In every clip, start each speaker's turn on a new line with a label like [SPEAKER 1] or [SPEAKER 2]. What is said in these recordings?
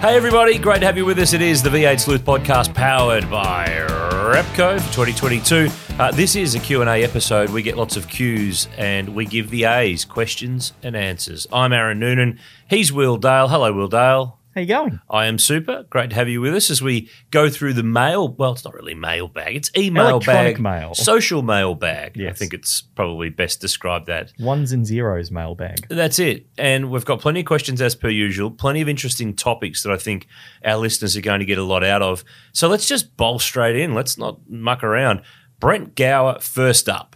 [SPEAKER 1] Hey everybody, great to have you with us. It is the V8 Sleuth podcast powered by Repco for 2022. Uh, this is a Q&A episode. We get lots of Qs and we give the A's, questions and answers. I'm Aaron Noonan. He's Will Dale. Hello, Will Dale.
[SPEAKER 2] How you going?
[SPEAKER 1] I am super. Great to have you with us as we go through the mail. Well, it's not really mail bag. It's email
[SPEAKER 2] Electronic
[SPEAKER 1] bag.
[SPEAKER 2] mail.
[SPEAKER 1] Social mail bag. I think it's probably best described that.
[SPEAKER 2] Ones and zeros mailbag.
[SPEAKER 1] That's it. And we've got plenty of questions as per usual, plenty of interesting topics that I think our listeners are going to get a lot out of. So let's just bowl straight in. Let's not muck around. Brent Gower first up.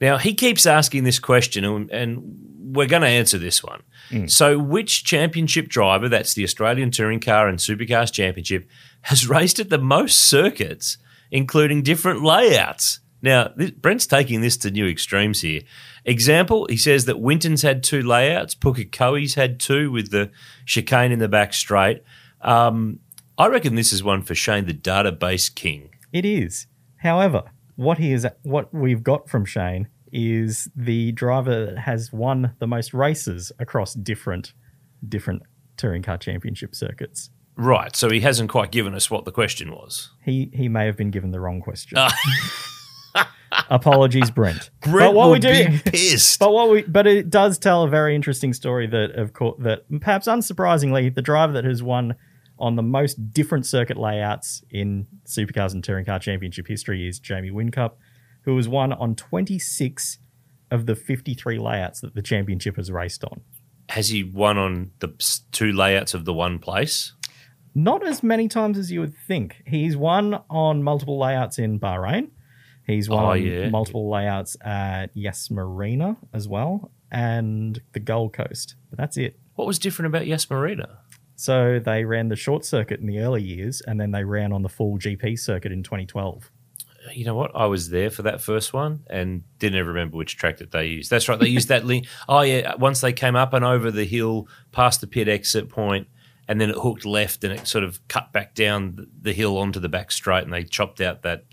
[SPEAKER 1] Now, he keeps asking this question, and, and we're going to answer this one. So, which championship driver, that's the Australian Touring Car and Supercars Championship, has raced at the most circuits, including different layouts? Now, this, Brent's taking this to new extremes here. Example, he says that Winton's had two layouts, Pukekohe's had two with the chicane in the back straight. Um, I reckon this is one for Shane, the database king.
[SPEAKER 2] It is. However, what he is, what we've got from Shane is the driver that has won the most races across different, different touring car championship circuits.
[SPEAKER 1] Right, so he hasn't quite given us what the question was.
[SPEAKER 2] He he may have been given the wrong question. Ah. Apologies, Brent.
[SPEAKER 1] Brent
[SPEAKER 2] but what we do,
[SPEAKER 1] be pissed.
[SPEAKER 2] But what we, but it does tell a very interesting story that, of course, that perhaps unsurprisingly, the driver that has won on the most different circuit layouts in Supercars and Touring Car Championship history is Jamie Whincup, who has won on 26 of the 53 layouts that the championship has raced on.
[SPEAKER 1] Has he won on the two layouts of the one place?
[SPEAKER 2] Not as many times as you would think. He's won on multiple layouts in Bahrain. He's won
[SPEAKER 1] Oh, yeah.
[SPEAKER 2] multiple layouts at Yas Marina as well, and the Gold Coast. But that's it.
[SPEAKER 1] What was different about Yas Marina?
[SPEAKER 2] So they ran the short circuit in the early years, and then they ran on the full GP circuit in 2012.
[SPEAKER 1] You know what? I was there for that first one and didn't ever remember which track that they used. That's right. They used that link. Oh, yeah. Once they came up and over the hill past the pit exit point, and then it hooked left and it sort of cut back down the- hill onto the back straight, and they chopped out that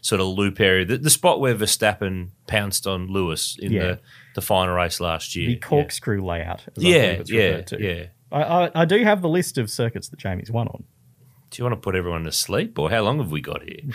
[SPEAKER 1] sort of loop area. The, the spot where Verstappen pounced on Lewis in
[SPEAKER 2] Yeah.
[SPEAKER 1] the, the final race last year.
[SPEAKER 2] The corkscrew layout,
[SPEAKER 1] Yeah,
[SPEAKER 2] it's
[SPEAKER 1] yeah,
[SPEAKER 2] to.
[SPEAKER 1] yeah.
[SPEAKER 2] I, I, I do have the list of circuits that Jamie's won on.
[SPEAKER 1] Do you want to put everyone to sleep, or how long have we got here?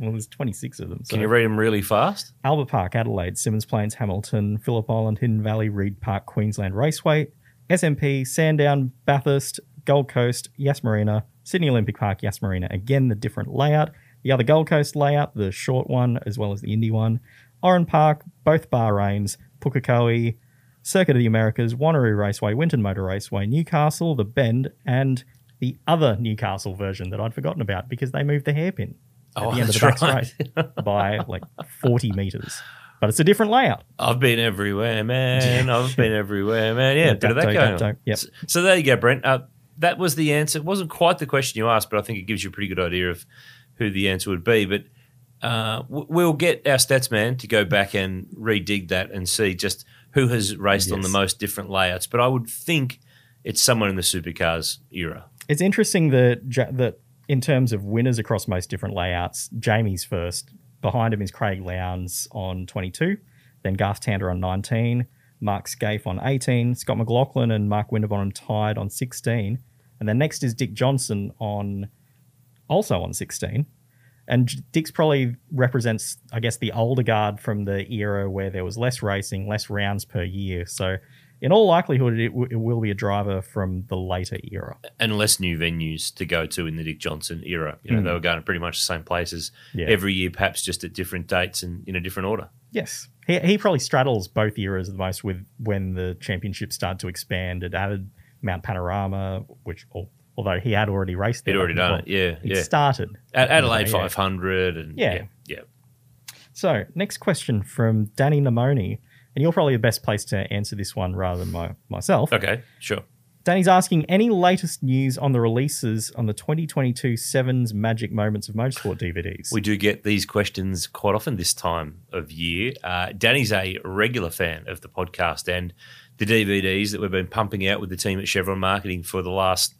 [SPEAKER 2] Well, there's 26 of them. So
[SPEAKER 1] Can you read them really fast?
[SPEAKER 2] Albert Park, Adelaide, Symmons Plains, Hamilton, Phillip Island, Hidden Valley, Reid Park, Queensland Raceway, SMP, Sandown, Bathurst, Gold Coast, Yas Marina, Sydney Olympic Park, Yas Marina. Again, the different layout. The other Gold Coast layout, the short one, as well as the Indy one. Oran Park, both Bahrains, Pukekohe, Circuit of the Americas, Wanneroo Raceway, Winton Motor Raceway, Newcastle, The Bend, and the other Newcastle version that I'd forgotten about because they moved the hairpin at
[SPEAKER 1] Oh,
[SPEAKER 2] the end of the back
[SPEAKER 1] right.
[SPEAKER 2] straight by like 40 meters. But it's a different layout.
[SPEAKER 1] I've been everywhere, man. I've been everywhere, man. Yeah,
[SPEAKER 2] Yeah,
[SPEAKER 1] bit of that going on.
[SPEAKER 2] Yep.
[SPEAKER 1] So, so there you go, Brent. Uh, that was the answer. It wasn't quite the question you asked, but I think it gives you a pretty good idea of who the answer would be. But uh, we'll get our stats man to go back and redig that and see just who has raced on the most different layouts. But I would think it's someone in the supercars era.
[SPEAKER 2] It's interesting that that in terms of winners across most different layouts, Jamie's first. Behind him is Craig Lowndes on 22, then Garth Tander on 19, Mark Skaife on 18, Scott McLaughlin and Mark Winterbottom tied on 16, and then next is Dick Johnson on also on 16. And Dick's probably represents, I guess, the older guard from the era where there was less racing, less rounds per year. So, in all likelihood, it, w- it will be a driver from the later era.
[SPEAKER 1] and less new venues to go to in the Dick Johnson era. You know,
[SPEAKER 2] Mm.
[SPEAKER 1] they were going to pretty much the same places
[SPEAKER 2] Yeah.
[SPEAKER 1] every year, perhaps just at different dates and in a different order.
[SPEAKER 2] Yes. He, he probably straddles both eras the most with when the championship started to expand. It added Mount Panorama, which, al- although he had already raced there.
[SPEAKER 1] He'd already done it, yeah,
[SPEAKER 2] It
[SPEAKER 1] yeah.
[SPEAKER 2] started.
[SPEAKER 1] At Adelaide
[SPEAKER 2] Yeah.
[SPEAKER 1] 500 and
[SPEAKER 2] Yeah.
[SPEAKER 1] yeah, yeah.
[SPEAKER 2] So, next question from Danny Namoni. And you're probably the best place to answer this one rather than my, myself.
[SPEAKER 1] Okay, sure.
[SPEAKER 2] Danny's asking any latest news on the releases on the 2022 Sevens Magic Moments of Motorsport DVDs.
[SPEAKER 1] We do get these questions quite often this time of year. Uh, Danny's a regular fan of the podcast and the DVDs that we've been pumping out with the team at Chevron Marketing for the last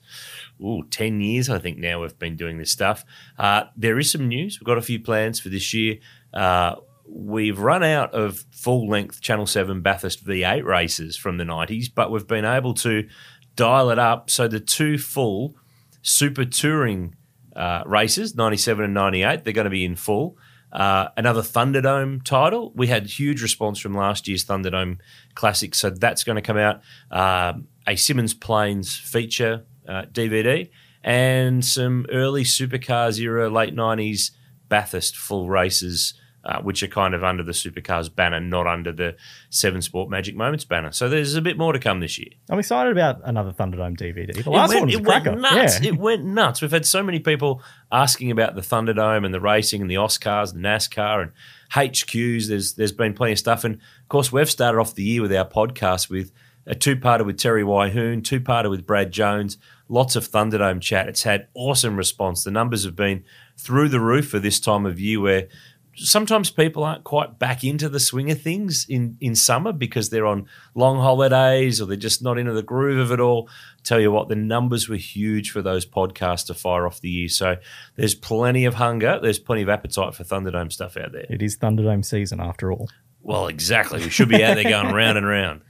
[SPEAKER 1] ooh, 10 years, I think now we've been doing this stuff. Uh, there is some news. We've got a few plans for this year. Uh, we've run out of full length Channel 7 Bathurst V8 races from the 90s, but we've been able to dial it up. So the two full super touring uh, races, 97 and 98, they're going to be in full. Uh, another Thunderdome title. We had huge response from last year's Thunderdome Classic, so that's going to come out. Um, a Symmons Plains feature uh, DVD and some early supercars era, late 90s Bathurst full races uh, which are kind of under the supercars banner, not under the Seven Sport Magic Moments banner. So there's a bit more to come this year.
[SPEAKER 2] I'm excited about another Thunderdome DVD. The last
[SPEAKER 1] it went,
[SPEAKER 2] one was
[SPEAKER 1] it
[SPEAKER 2] cracker.
[SPEAKER 1] went nuts.
[SPEAKER 2] Yeah.
[SPEAKER 1] It went nuts. We've had so many people asking about the Thunderdome and the racing and the AUSCARs, the NASCAR and HQs. There's there's been plenty of stuff, and of course we've started off the year with our podcast with a two-parter with Terry Wyhoon, two-parter with Brad Jones. Lots of Thunderdome chat. It's had awesome response. The numbers have been through the roof for this time of year where sometimes people aren't quite back into the swing of things in, in summer because they're on long holidays or they're just not into the groove of it all. Tell you what, the numbers were huge for those podcasts to fire off the year. So there's plenty of hunger. There's plenty of appetite for Thunderdome stuff out there.
[SPEAKER 2] It is Thunderdome season after all.
[SPEAKER 1] Well, exactly. We should be out there going round and round.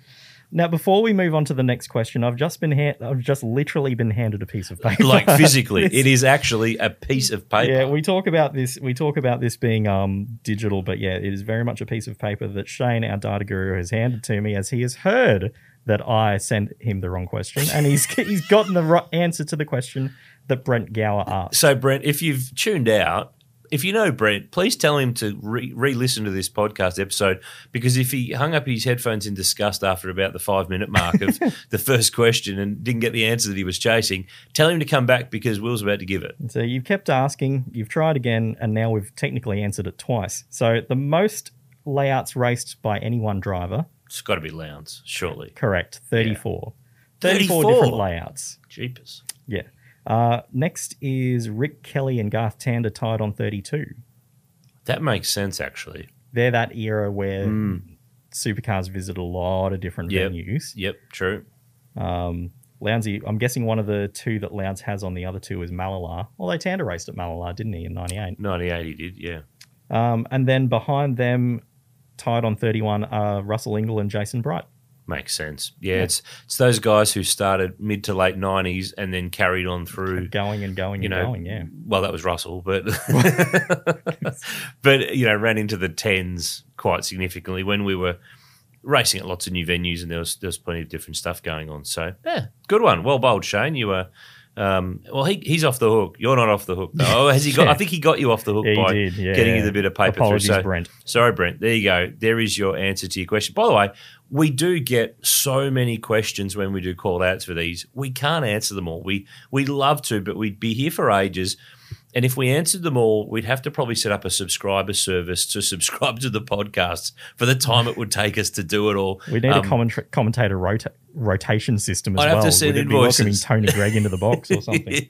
[SPEAKER 2] Now, before we move on to the next question, I've just been ha- I've just literally been handed a piece of paper.
[SPEAKER 1] Like physically, it is actually a piece of paper.
[SPEAKER 2] Yeah, we talk about this. We talk about this being um, digital, but yeah, it is very much a piece of paper that Shane, our data guru, has handed to me as he has heard that I sent him the wrong question, and he's he's gotten the right answer to the question that Brent Gower asked.
[SPEAKER 1] So, Brent, if you've tuned out, if you know Brent, please tell him to re listen to this podcast episode because if he hung up his headphones in disgust after about the five minute mark of the first question and didn't get the answer that he was chasing, tell him to come back because Will's about to give it.
[SPEAKER 2] So you've kept asking, you've tried again, and now we've technically answered it twice. So the most layouts raced by any one driver,
[SPEAKER 1] It's got to be Lowndes, surely.
[SPEAKER 2] correct, 34.
[SPEAKER 1] 34?
[SPEAKER 2] different layouts.
[SPEAKER 1] Jeepers.
[SPEAKER 2] Yeah. Uh, next is Rick Kelly and Garth Tander tied on 32.
[SPEAKER 1] That makes sense, actually.
[SPEAKER 2] They're that era where supercars visit a lot of different.
[SPEAKER 1] Yep.
[SPEAKER 2] venues.
[SPEAKER 1] Yep, true.
[SPEAKER 2] Um, Lounsey, I'm guessing one of the two that Lowndes has on the other two is Mallala. Although Tander raced at Mallala, didn't he, in 98?
[SPEAKER 1] 98 he did, yeah.
[SPEAKER 2] Um, and then behind them, tied on 31, are Russell Ingall and Jason Bright.
[SPEAKER 1] Makes sense. Yeah, it's it's those guys who started mid to late 90s and then carried on through
[SPEAKER 2] Going and going
[SPEAKER 1] you
[SPEAKER 2] and
[SPEAKER 1] know,
[SPEAKER 2] going, yeah.
[SPEAKER 1] well, that was Russell, but but you know, ran into the tens quite significantly when we were racing at lots of new venues, and there was there was plenty of different stuff going on. So yeah, good one, well bowled, Shane. You were. Um, well, he, he's off the hook. You're not off the hook. though. Oh, has he got? I think he got you off the hook
[SPEAKER 2] Yeah,
[SPEAKER 1] by
[SPEAKER 2] did, yeah.
[SPEAKER 1] getting you the bit of paper
[SPEAKER 2] Apologies,
[SPEAKER 1] through. So,
[SPEAKER 2] Brent.
[SPEAKER 1] Sorry, Brent. There you go. There is your answer to your question. By the way, we do get so many questions when we do call outs for these. We can't answer them all. We we love to, but we'd be here for ages. And if we answered them all, we'd have to probably set up a subscriber service to subscribe to the podcasts for the time it would take us to do it all.
[SPEAKER 2] We need
[SPEAKER 1] Um,
[SPEAKER 2] a commenta- commentator rota- rotation system as
[SPEAKER 1] I'd have
[SPEAKER 2] well.
[SPEAKER 1] to send
[SPEAKER 2] Would it be welcoming. Tony Greig into the box or something?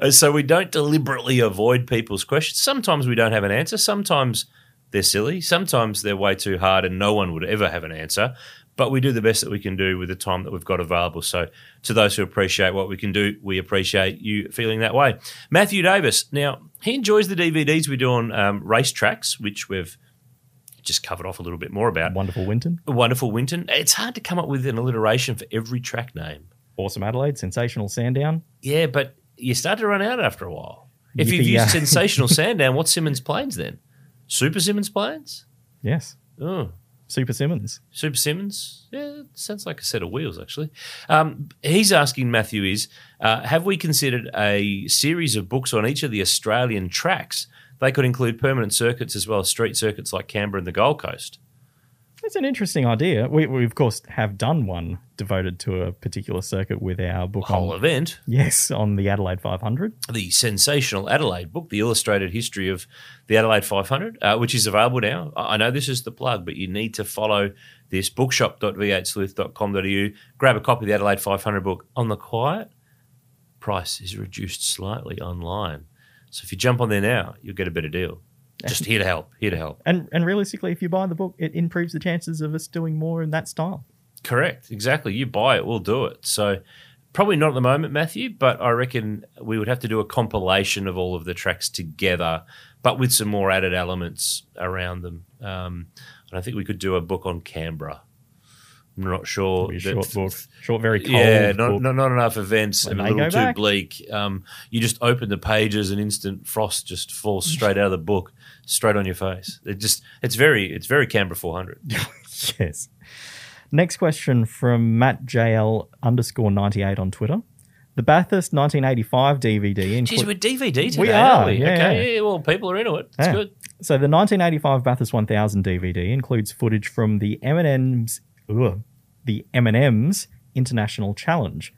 [SPEAKER 1] Uh, so we don't deliberately avoid people's questions. Sometimes we don't have an answer. Sometimes they're silly. Sometimes they're way too hard and no one would ever have an answer. But we do the best that we can do with the time that we've got available. So to those who appreciate what we can do, we appreciate you feeling that way. Matthew Davis. Now, he enjoys the DVDs we do on um, racetracks, which we've just covered off a little bit more about.
[SPEAKER 2] Wonderful Winton,
[SPEAKER 1] Wonderful Winton. It's hard to come up with an alliteration for every track name.
[SPEAKER 2] awesome Adelaide, sensational Sandown.
[SPEAKER 1] Yeah, but you start to run out after a while. If
[SPEAKER 2] Yippee,
[SPEAKER 1] you've used
[SPEAKER 2] yeah.
[SPEAKER 1] sensational Sandown, what's Symmons Plains then? Super Symmons Plains?
[SPEAKER 2] Yes,
[SPEAKER 1] Oh,
[SPEAKER 2] Super Simmons.
[SPEAKER 1] Super Simmons? Yeah, it sounds like a set of wheels, actually. Um, he's asking, Matthew, is uh, have we considered a series of books on each of the Australian tracks? They could include permanent circuits as well as street circuits like Canberra and the Gold Coast.
[SPEAKER 2] It's an interesting idea. We, we of course have done one devoted to a particular circuit with our book
[SPEAKER 1] Whole
[SPEAKER 2] on
[SPEAKER 1] event,
[SPEAKER 2] yes on the Adelaide 500.
[SPEAKER 1] the sensational Adelaide book, the illustrated history of the Adelaide 500, uh, which is available now. I I know this is the plug, but you need to follow this bookshop.v8sleuth.com.au. Grab a copy of the Adelaide 500 book on the quiet. Price is reduced slightly online. So if you jump on there now, you'll get a better deal. Just here to help, here to help.
[SPEAKER 2] And and realistically, if you buy the book, it improves the chances of us doing more in that style.
[SPEAKER 1] Correct. Exactly. You buy it, we'll do it. So probably not at the moment, Matthew, but I reckon we would have to do a compilation of all of the tracks together, but with some more added elements around them. Um, and I think we could do a book on Canberra. I'm not sure. That-
[SPEAKER 2] short book, short, very cold.
[SPEAKER 1] yeah, not, not not enough events
[SPEAKER 2] When
[SPEAKER 1] and a little too
[SPEAKER 2] back.
[SPEAKER 1] bleak. Um, you just open the pages and instant frost just falls straight out of the book, straight on your face. It just it's very it's very Canberra 400.
[SPEAKER 2] yes. Next question from Matt JL underscore ninety eight on Twitter. The Bathurst 1985 DVD
[SPEAKER 1] Geez, we're DVD today,
[SPEAKER 2] We
[SPEAKER 1] aren't
[SPEAKER 2] are,
[SPEAKER 1] we?
[SPEAKER 2] yeah,
[SPEAKER 1] okay, yeah, well, people are into it. It's
[SPEAKER 2] Yeah.
[SPEAKER 1] good.
[SPEAKER 2] So the 1985 Bathurst 1000 DVD includes footage from the M&M's, ugh, the M&M's International Challenge.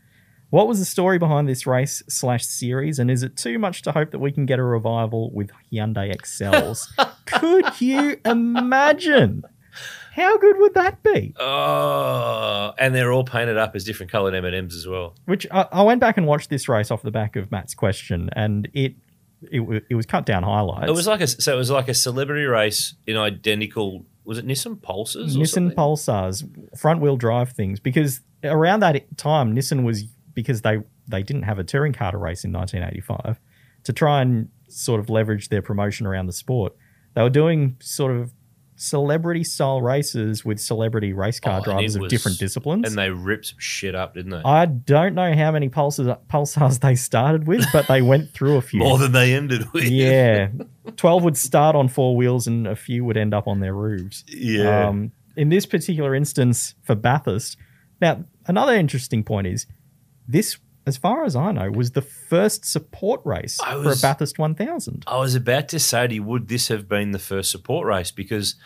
[SPEAKER 2] What was the story behind this race slash series, and is it too much to hope that we can get a revival with Hyundai Excels? Could you imagine? How good would that be?
[SPEAKER 1] Oh, and they're all painted up as different coloured M and M's as well.
[SPEAKER 2] Which I, I went back and watched this race off the back of Matt's question, and it it, it was cut down highlights.
[SPEAKER 1] It was like a so it was like a celebrity race in identical. Was it Nissan Pulsars?
[SPEAKER 2] Nissan? Pulsars, front wheel drive things, because around that time, Nissan was because they they didn't have a touring car to race in 1985 to try and sort of leverage their promotion around the sport. They were doing sort of celebrity style races with celebrity race
[SPEAKER 1] Oh,
[SPEAKER 2] car
[SPEAKER 1] and
[SPEAKER 2] drivers of
[SPEAKER 1] was-
[SPEAKER 2] different disciplines.
[SPEAKER 1] and they ripped some shit up, didn't they?
[SPEAKER 2] I don't know how many Pulsars, Pulsars they started with, but they went through a few.
[SPEAKER 1] More than they ended with.
[SPEAKER 2] yeah, twelve would start on four wheels, and a few would end up on their roofs.
[SPEAKER 1] yeah.
[SPEAKER 2] Um, in this particular instance for Bathurst, now another interesting point is this, as far as I know, was the first support race
[SPEAKER 1] I
[SPEAKER 2] for a
[SPEAKER 1] was-
[SPEAKER 2] Bathurst 1000.
[SPEAKER 1] I was about to say to you, would this have been the first support race? Because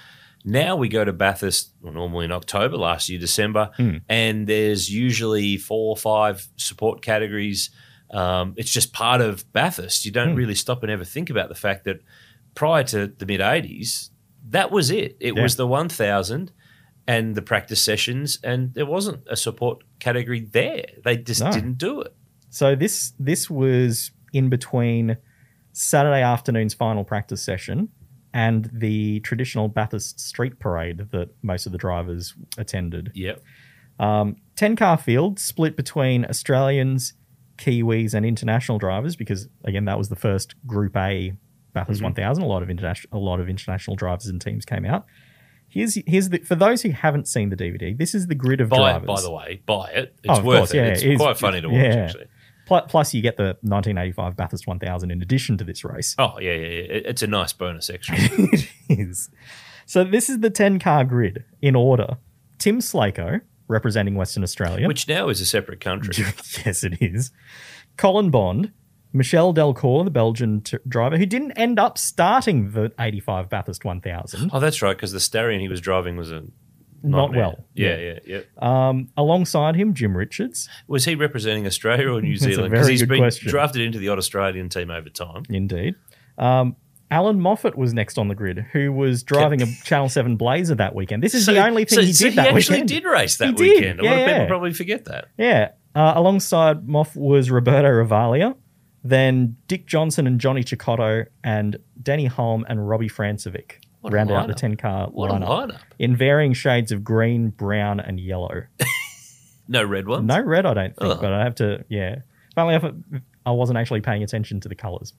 [SPEAKER 1] now we go to Bathurst, well, normally in October, last year, December,
[SPEAKER 2] Hmm.
[SPEAKER 1] and there's usually four or five support categories. Um, it's just part of Bathurst. You don't
[SPEAKER 2] Hmm.
[SPEAKER 1] really stop and ever think about the fact that prior to the mid 80s, that was it. It
[SPEAKER 2] Yeah.
[SPEAKER 1] was the 1000 and the practice sessions, and there wasn't a support category there. They just
[SPEAKER 2] No.
[SPEAKER 1] didn't do it.
[SPEAKER 2] So this this was in between Saturday afternoon's final practice session and the traditional Bathurst street parade that most of the drivers attended.
[SPEAKER 1] Yep.
[SPEAKER 2] Um, 10 car field split between Australians, Kiwis, and international drivers because again that was the first Group A Bathurst 1000. A lot of international, a lot of international drivers and teams came out. Here's here's the for those who haven't seen the DVD. This is the grid of
[SPEAKER 1] Buy
[SPEAKER 2] drivers.
[SPEAKER 1] it, by the way. Buy it. It's
[SPEAKER 2] Oh,
[SPEAKER 1] worth
[SPEAKER 2] course,
[SPEAKER 1] it.
[SPEAKER 2] yeah,
[SPEAKER 1] it's
[SPEAKER 2] it is.
[SPEAKER 1] quite funny to watch,
[SPEAKER 2] Yeah.
[SPEAKER 1] actually.
[SPEAKER 2] Plus, you get the 1985 Bathurst 1000 in addition to this race.
[SPEAKER 1] Oh, yeah, yeah, yeah. It's a nice bonus extra.
[SPEAKER 2] it is. So this is the 10 car grid in order. Tim Slako, representing Western Australia.
[SPEAKER 1] Which now is a separate country.
[SPEAKER 2] yes, it is. Colin Bond, Michel Delcourt, the Belgian t- driver, who didn't end up starting the 85 Bathurst 1000.
[SPEAKER 1] Oh, that's right, because the Starion he was driving was a
[SPEAKER 2] Not
[SPEAKER 1] nightmare.
[SPEAKER 2] well.
[SPEAKER 1] Yeah, yeah, yeah.
[SPEAKER 2] Um, alongside him, Jim Richards,
[SPEAKER 1] Was he representing Australia or New Zealand?
[SPEAKER 2] Because
[SPEAKER 1] he's been
[SPEAKER 2] question.
[SPEAKER 1] drafted into the odd Australian team over time.
[SPEAKER 2] indeed. Um, Allan Moffat was next on the grid, who was driving a Channel 7 Blazer that weekend. This is the only thing
[SPEAKER 1] so,
[SPEAKER 2] he did
[SPEAKER 1] so he
[SPEAKER 2] that
[SPEAKER 1] actually
[SPEAKER 2] weekend.
[SPEAKER 1] did race that
[SPEAKER 2] He did,
[SPEAKER 1] weekend. A lot of people
[SPEAKER 2] yeah.
[SPEAKER 1] probably forget that.
[SPEAKER 2] Yeah. Uh, alongside Moff was Roberto Ravaglia, then Dick Johnson and Johnny Cecotto, and Denny Hulme and Robbie
[SPEAKER 1] a
[SPEAKER 2] rounded out the 10 car
[SPEAKER 1] What
[SPEAKER 2] lineup
[SPEAKER 1] lineup.
[SPEAKER 2] in varying shades of green, brown, and yellow.
[SPEAKER 1] No red ones?
[SPEAKER 2] No red, I don't think,
[SPEAKER 1] Ugh.
[SPEAKER 2] but I have to, yeah. Funnily enough, I wasn't actually paying attention to the colours.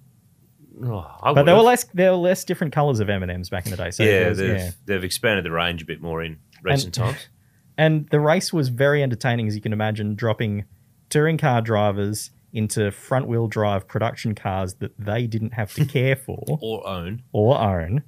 [SPEAKER 1] Oh,
[SPEAKER 2] But there were less there were less different colours of M&Ms back in the day. So
[SPEAKER 1] yeah,
[SPEAKER 2] was-
[SPEAKER 1] they've,
[SPEAKER 2] yeah.
[SPEAKER 1] they've expanded the range a bit more in recent times.
[SPEAKER 2] And the race was very entertaining, as you can imagine, dropping touring car drivers into front wheel drive production cars that they didn't have to care for
[SPEAKER 1] Or own.
[SPEAKER 2] or own.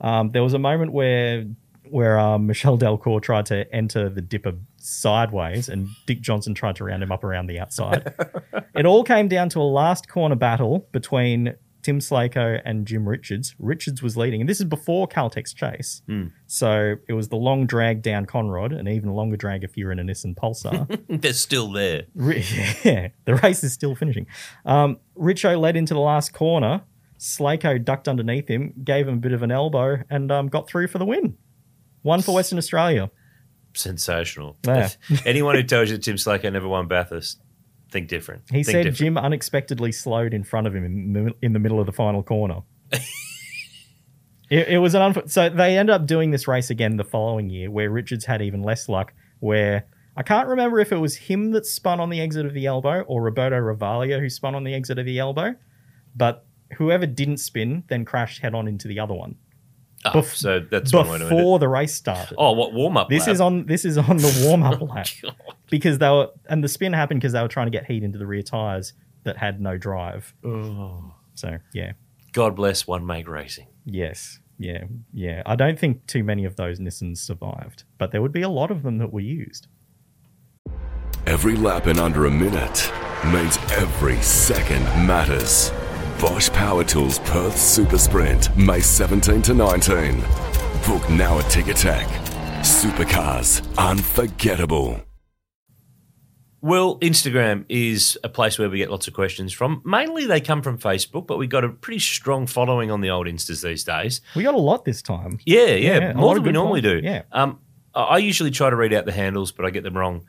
[SPEAKER 2] Um, there was a moment where where um, Michel Delcourt tried to enter the dipper sideways, and Dick Johnson tried to round him up around the outside. it all came down to a last corner battle between Tim Slako and Jim Richards. Richards was leading, and this is before Caltex Chase. So it was the long drag down Conrod, and even longer drag if you're in a Nissan Pulsar.
[SPEAKER 1] They're still there.
[SPEAKER 2] Yeah, the race is still finishing. Um, Richo led into the last corner. Slako ducked underneath him, gave him a bit of an elbow, and um, got through for the win. One for Western Australia.
[SPEAKER 1] Sensational.
[SPEAKER 2] Yeah.
[SPEAKER 1] Anyone who tells you that Tim Slako never won Bathurst, think different.
[SPEAKER 2] He
[SPEAKER 1] Think
[SPEAKER 2] said
[SPEAKER 1] different.
[SPEAKER 2] Jim unexpectedly slowed in front of him in the, in the middle of the final corner. it, it was an unf- so they ended up doing this race again the following year, where Richards had even less luck. Where I can't remember if it was him that spun on the exit of the elbow or Roberto Ravaglia who spun on the exit of the elbow, but whoever didn't spin then crashed head on into the other one
[SPEAKER 1] Oh,
[SPEAKER 2] bef-
[SPEAKER 1] so that's one way to end it.
[SPEAKER 2] before the race started.
[SPEAKER 1] Oh, what warm up?
[SPEAKER 2] This is on this is on the warm up oh lap
[SPEAKER 1] God.
[SPEAKER 2] because they were and the spin happened because they were trying to get heat into the rear tires that had no drive.
[SPEAKER 1] Oh.
[SPEAKER 2] So yeah,
[SPEAKER 1] God bless one make racing.
[SPEAKER 2] yes, yeah, yeah. I don't think too many of those Nissans survived, but there would be a lot of them that were used.
[SPEAKER 3] Every lap in under a minute means every second matters. Bosch Power Tools Perth Super Sprint, May 17 to 19. Book now at Ticketek. Supercars, unforgettable.
[SPEAKER 1] Well, Instagram is a place where we get lots of questions from. Mainly they come from Facebook, but we've got a pretty strong following on the old Instas these days.
[SPEAKER 2] We got a lot this time.
[SPEAKER 1] Yeah, yeah,
[SPEAKER 2] Yeah,
[SPEAKER 1] more than we
[SPEAKER 2] good
[SPEAKER 1] normally do.
[SPEAKER 2] Yeah.
[SPEAKER 1] Um, I I usually try to read out the handles, but I get them wrong.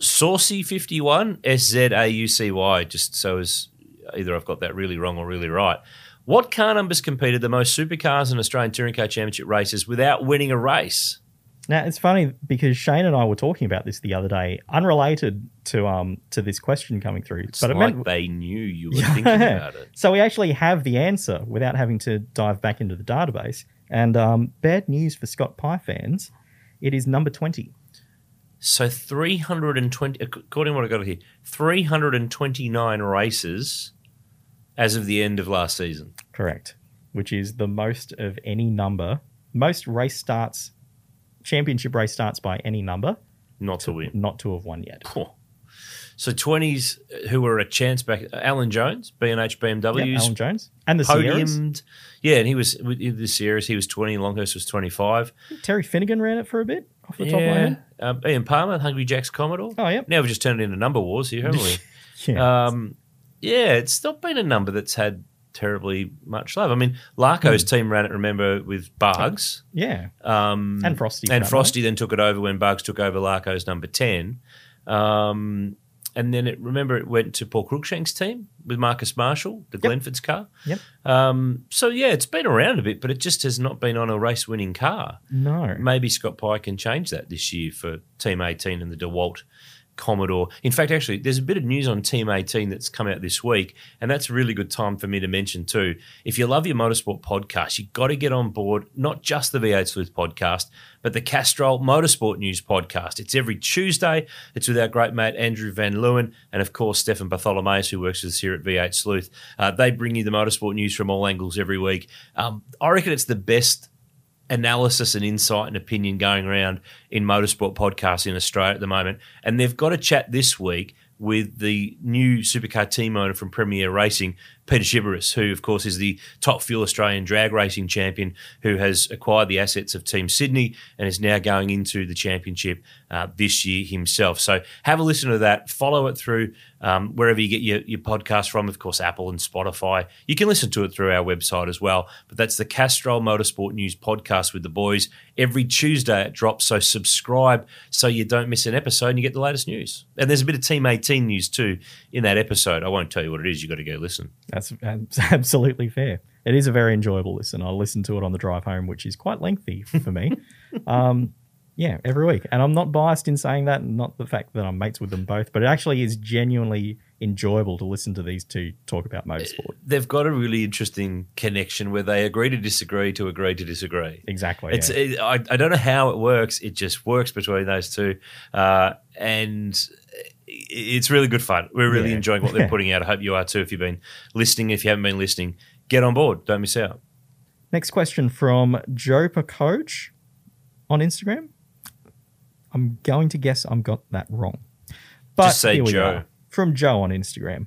[SPEAKER 1] Saucy51, S Z A U C Y, just so as either I've got that really wrong or really right. What car numbers competed the most supercars in Australian Touring Car Championship races without winning a race?
[SPEAKER 2] Now it's funny because Shane and I were talking about this the other day, unrelated to um to this question coming through.
[SPEAKER 1] It's
[SPEAKER 2] but it
[SPEAKER 1] like
[SPEAKER 2] meant
[SPEAKER 1] they knew you were thinking about it.
[SPEAKER 2] So we actually have the answer without having to dive back into the database. And um, bad news for Scott Pye fans, it is number twenty.
[SPEAKER 1] So 320, according to what I got here, 329 races as of the end of last season.
[SPEAKER 2] Correct. Which is the most of any number, most race starts, championship race starts by any number,
[SPEAKER 1] Not to win.
[SPEAKER 2] not to have won yet.
[SPEAKER 1] So 20s who were a chance back, Alan Jones, B&H
[SPEAKER 2] Yep, Alan Jones and the Sierras.
[SPEAKER 1] Yeah, and he was in the series. He was 20, Longhurst was 25.
[SPEAKER 2] Terry Finnigan ran it for a bit off the top of my
[SPEAKER 1] yeah.
[SPEAKER 2] head.
[SPEAKER 1] Um, Ian Palmer, Hungry Jack's Commodore.
[SPEAKER 2] Oh, yeah.
[SPEAKER 1] Now we've just turned it into number wars here, haven't we?
[SPEAKER 2] Yeah.
[SPEAKER 1] Um, yeah, it's not been a number that's had terribly much love. I mean, Larko's
[SPEAKER 2] Hmm.
[SPEAKER 1] team ran it, remember, with Bugs.
[SPEAKER 2] yeah.
[SPEAKER 1] Um,
[SPEAKER 2] And Frosty,
[SPEAKER 1] And Frosty then took it over when Bugs took over Larko's number 10. Um, and then it, remember, it went to Paul Cruickshank's team with Marcus Marshall, the Glenford's car.
[SPEAKER 2] Yep.
[SPEAKER 1] Um, so, yeah, it's been around a bit, but it just has not been on a race winning car.
[SPEAKER 2] No.
[SPEAKER 1] Maybe Scott Pye can change that this year for Team 18 and the DeWalt Commodore. In fact, actually, there's a bit of news on Team 18 that's come out this week, and that's a really good time for me to mention too. If you love your motorsport podcast, you've got to get on board not just the V8 Sleuth podcast, but the Castrol Motorsport News podcast. It's every Tuesday. It's with our great mate Andrew Van Leeuwen and, of course, Stefan Bartholomaeus, who works with us here at V8 Sleuth. Uh, they bring you the motorsport news from all angles every week. Um, I reckon it's the best analysis and insight and opinion going around in motorsport podcasts in Australia at the moment. And they've got a chat this week with the new supercar team owner from Premier Racing, Peter Xiberras, who, of course, is the top fuel Australian drag racing champion who has acquired the assets of Team Sydney and is now going into the championship uh, this year himself. So have a listen to that. Follow it through um, wherever you get your, your podcast from, of course, Apple and Spotify. You can listen to it through our website as well. But that's the Castrol Motorsport News podcast with the boys. Every Tuesday it drops. So subscribe so you don't miss an episode and you get the latest news. And there's a bit of Team 18 news too in that episode. I won't tell you what it is. You've got to go listen.
[SPEAKER 2] That's absolutely fair. It is a very enjoyable listen. I listen to it on the drive home, which is quite lengthy for me. um, yeah, every week. And I'm not biased in saying that, not the fact that I'm mates with them both, but it actually is genuinely enjoyable to listen to these two talk about motorsport.
[SPEAKER 1] They've got a really interesting connection where they agree to disagree to agree to disagree.
[SPEAKER 2] Exactly.
[SPEAKER 1] It's
[SPEAKER 2] yeah.
[SPEAKER 1] it, I, I don't know how it works. It just works between those two, uh, and it's really good fun. We're really
[SPEAKER 2] Yeah.
[SPEAKER 1] enjoying what they're putting out. I hope you are too. If you've been listening, if you haven't been listening, get on board. Don't miss out.
[SPEAKER 2] Next question from Joe Coach on Instagram. I'm going to guess I've got that wrong. But
[SPEAKER 1] Just say
[SPEAKER 2] here we
[SPEAKER 1] Joe.
[SPEAKER 2] are. From Joe on Instagram.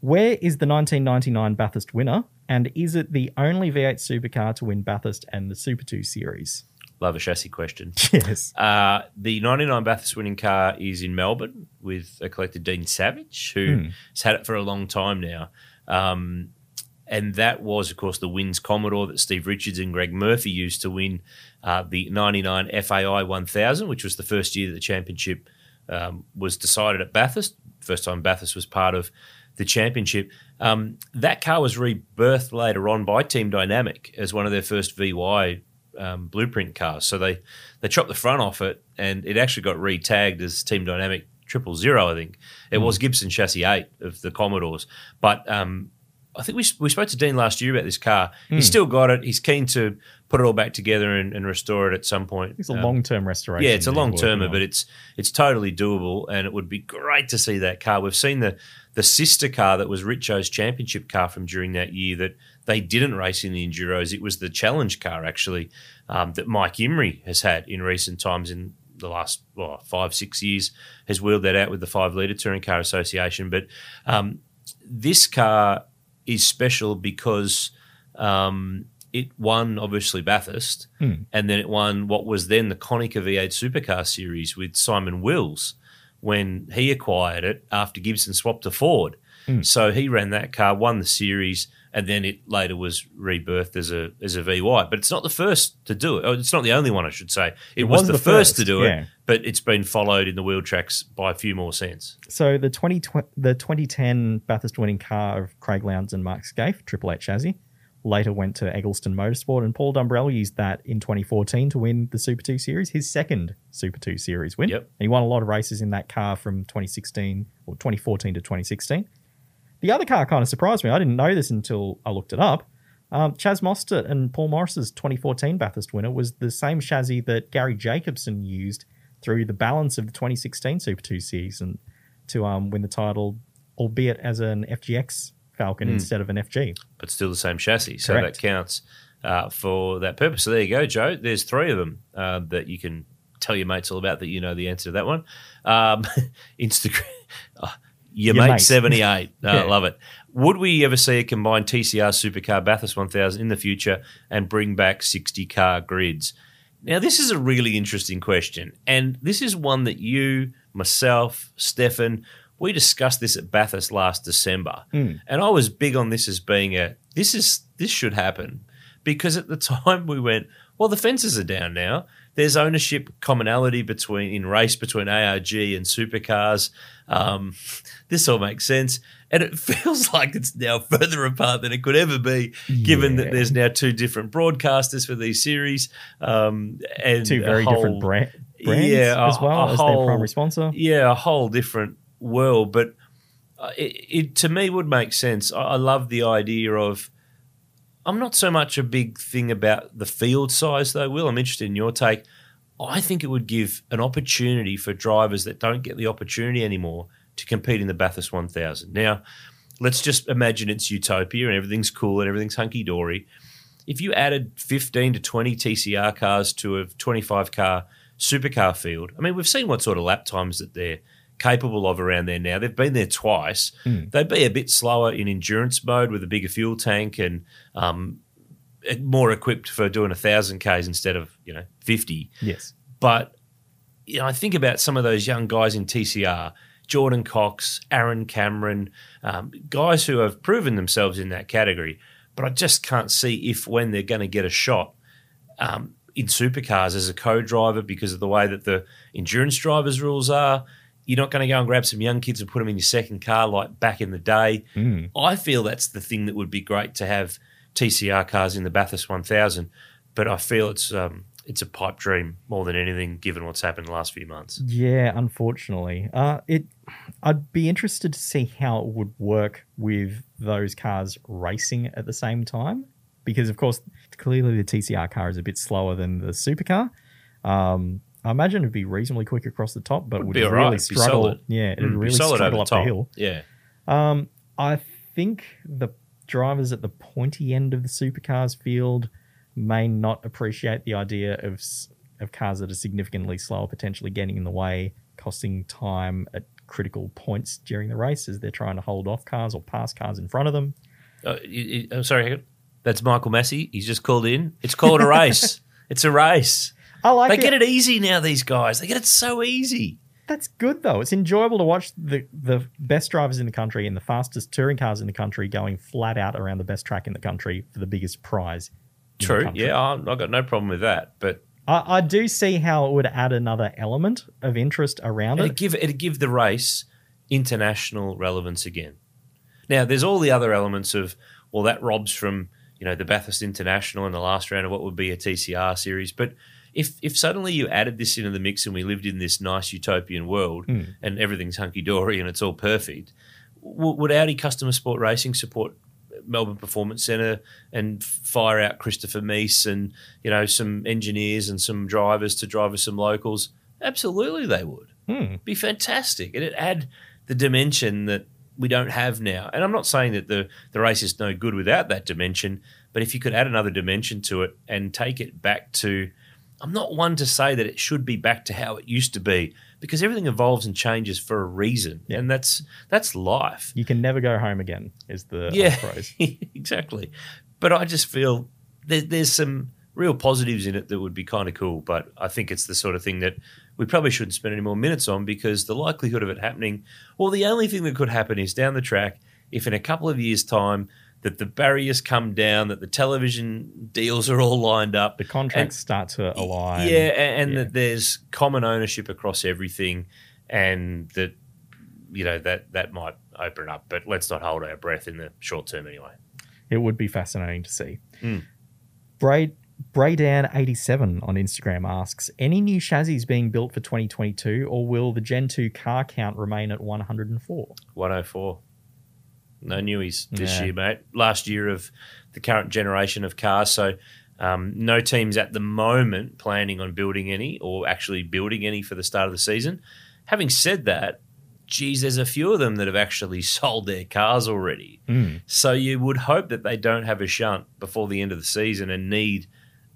[SPEAKER 2] Where is the 1999 Bathurst winner, And is it the only V8 supercar to win Bathurst and the Super 2 series?
[SPEAKER 1] Love a chassis question.
[SPEAKER 2] Yes.
[SPEAKER 1] Uh, the 99 Bathurst winning car is in Melbourne with a collector, Dean Savage, who has had it for a long time now. Um, and that was, of course, the Wynns Commodore that Steve Richards and Greg Murphy used to win uh, the 99 FAI 1000, which was the first year that the championship um, was decided at Bathurst. First time Bathurst was part of the championship. Um, that car was rebirthed later on by Team Dynamic as one of their first VY um, blueprint cars. So they they chopped the front off it, and it actually got re-tagged as Team Dynamic Triple Zero. I think it was Gibson Chassis Eight of the Commodores, but um, I think we, we spoke to Dean last year about this car. He's still got it. He's keen to put it all back together and, and restore it at some point.
[SPEAKER 2] It's a
[SPEAKER 1] Um,
[SPEAKER 2] long term restoration.
[SPEAKER 1] yeah, it's a long termer, but it's it's totally doable, and it would be great to see that car. We've seen the the sister car that was Richo's championship car from during that year that they didn't race in the enduros. It was the challenge car actually um, that Mike Imrie has had in recent times in the last well, five six years has wheeled that out with the five litre touring car association. But um, this car is special because um, it won obviously Bathurst, and then it won what was then the Konica V8 Supercar Series with Simon Wills when he acquired it after Gibson swapped to Ford. So he ran that car, won the series, and then it later was rebirthed as a as a VY. But it's not the first to do it. Oh, it's not the only one, I should say. It, was, the, first, to do
[SPEAKER 2] yeah.
[SPEAKER 1] it, but it's been followed in the wheel tracks by a few more since.
[SPEAKER 2] So the 20, the 2010 Bathurst winning car of Craig Lowndes and Mark Skaife, Triple H chassis, later went to Eggleston Motorsport, and Paul Dumbrell used that in 2014 to win the Super 2 Series, his second Super 2 Series win.
[SPEAKER 1] Yep.
[SPEAKER 2] And he won a lot of races in that car from 2016 or 2014 to 2016. The other car kind of surprised me. I didn't know this until I looked it up. Um, Chaz Mostert and Paul Morris's 2014 Bathurst winner was the same chassis that Garry Jacobson used through the balance of the 2016 Super 2 season to um, win the title, albeit as an FGX Falcon instead of an FG.
[SPEAKER 1] but still the same chassis. So
[SPEAKER 2] Correct.
[SPEAKER 1] that counts uh, for that purpose. So there you go, Joe. There's three of them uh, that you can tell your mates all about that you know the answer to that one. Um, Instagram. Your,
[SPEAKER 2] Your
[SPEAKER 1] mate,
[SPEAKER 2] mate.
[SPEAKER 1] 78. Uh,
[SPEAKER 2] Yeah.
[SPEAKER 1] Love it. Would we ever see a combined TCR supercar Bathurst 1000 in the future and bring back 60 car grids? Now, this is a really interesting question. And this is one that you, myself, Stefan, we discussed this at Bathurst last December. And I was big on this as being a this is this should happen. Because at the time we went, well, the fences are down now. There's ownership commonality between in race between ARG and supercars. Um, this all makes sense. And it feels like it's now further apart than it could ever be, given that there's now two different broadcasters for these series. Um, and
[SPEAKER 2] Two
[SPEAKER 1] a
[SPEAKER 2] very different
[SPEAKER 1] whole-
[SPEAKER 2] bra- brands
[SPEAKER 1] Yeah, a-
[SPEAKER 2] as well
[SPEAKER 1] a
[SPEAKER 2] as
[SPEAKER 1] whole-
[SPEAKER 2] their primary sponsor.
[SPEAKER 1] yeah, a whole different world. But uh, it, it to me would make sense. I, I love the idea of. I'm not so much a big thing about the field size, though. Will I'm interested in your take. I think it would give an opportunity for drivers that don't get the opportunity anymore to compete in the Bathurst 1000. Now, let's just imagine it's utopia and everything's cool and everything's hunky dory. If you added 15 to 20 TCR cars to a 25 car supercar field, I mean, we've seen what sort of lap times that they're capable of around there now. They've been there twice. They'd be a bit slower in endurance mode with a bigger fuel tank and um, more equipped for doing a thousand Ks instead of, you know, 50.
[SPEAKER 2] Yes.
[SPEAKER 1] But you know, I think about some of those young guys in TCR, Jordan Cox, Aaron Cameron, um, guys who have proven themselves in that category. But I just can't see if when they're going to get a shot um, in supercars as a co-driver because of the way that the endurance drivers rules are. You're not going to go and grab some young kids and put them in your second car like back in the day. I feel that's the thing that would be great to have TCR cars in the Bathurst 1000, but I feel it's um, it's a pipe dream more than anything, given what's happened in the last few months.
[SPEAKER 2] Yeah, unfortunately. Uh, it. I'd be interested to see how it would work with those cars racing at the same time, because of course, clearly the TCR car is a bit slower than the supercar. Um, I imagine it'd be reasonably quick across the top, but
[SPEAKER 1] Would
[SPEAKER 2] would
[SPEAKER 1] be
[SPEAKER 2] really
[SPEAKER 1] be
[SPEAKER 2] struggle.
[SPEAKER 1] solid.
[SPEAKER 2] Yeah, it'd
[SPEAKER 1] Mm, be
[SPEAKER 2] really
[SPEAKER 1] solid
[SPEAKER 2] struggle up
[SPEAKER 1] top.
[SPEAKER 2] the hill.
[SPEAKER 1] Yeah,
[SPEAKER 2] Um, I think the drivers at the pointy end of the supercars field may not appreciate the idea of of cars that are significantly slower potentially getting in the way, costing time at critical points during the race as they're trying to hold off cars or pass cars in front of them.
[SPEAKER 1] Uh, you- you- I'm sorry, that's Michael Massey. He's just called in. It's called a race. it's a race.
[SPEAKER 2] I like
[SPEAKER 1] They
[SPEAKER 2] it.
[SPEAKER 1] get it easy now. These guys, they get it so easy.
[SPEAKER 2] That's good though. It's enjoyable to watch the the best drivers in the country and the fastest touring cars in the country going flat out around the best track in the country for the biggest prize.
[SPEAKER 1] True. Yeah, I- I've got no problem with that. But
[SPEAKER 2] I, I do see how it would add another element of interest around
[SPEAKER 1] it'd
[SPEAKER 2] it.
[SPEAKER 1] give it'd give the race international relevance again. Now, there's all the other elements of well, that robs from you know the Bathurst International in the last round of what would be a TCR series. But if if suddenly you added this into the mix and we lived in this nice utopian world and everything's hunky dory and it's all perfect, w- would Audi Customer Sport Racing support Melbourne Performance Centre and fire out Christopher Mies and you know some engineers and some drivers to drive with some locals? Absolutely, they would
[SPEAKER 2] Hmm.
[SPEAKER 1] be fantastic. And It'd add the dimension that we don't have now. And I'm not saying that the, the race is no good without that dimension, but if you could add another dimension to it and take it back to, I'm not one to say that it should be back to how it used to be because everything evolves and changes for a reason,
[SPEAKER 2] Yeah.
[SPEAKER 1] and that's that's life.
[SPEAKER 2] You can never go home again. Is the
[SPEAKER 1] Yeah,
[SPEAKER 2] phrase.
[SPEAKER 1] exactly. But I just feel there, there's some real positives in it that would be kind of cool. But I think it's the sort of thing that we probably shouldn't spend any more minutes on because the likelihood of it happening, well, the only thing that could happen is down the track, if in a couple of years' time that the barriers come down, that the television deals are all lined up,
[SPEAKER 2] The contracts start to align.
[SPEAKER 1] yeah, a- and,
[SPEAKER 2] Yeah.
[SPEAKER 1] that there's common ownership across everything, and that you know that that might open up. But let's not hold our breath in the short term anyway.
[SPEAKER 2] It would be fascinating to see.
[SPEAKER 1] Mm.
[SPEAKER 2] Braid Braydan87 on Instagram asks, any new chassis being built for 2022 or will the Gen 2 car count remain at 104?
[SPEAKER 1] 104. No newies this
[SPEAKER 2] Yeah.
[SPEAKER 1] year, mate. Last year of the current generation of cars. So, um, no teams at the moment planning on building any or actually building any for the start of the season. Having said that, geez, there's a few of them that have actually sold their cars already.
[SPEAKER 2] Mm.
[SPEAKER 1] So, you would hope that they don't have a shunt before the end of the season and need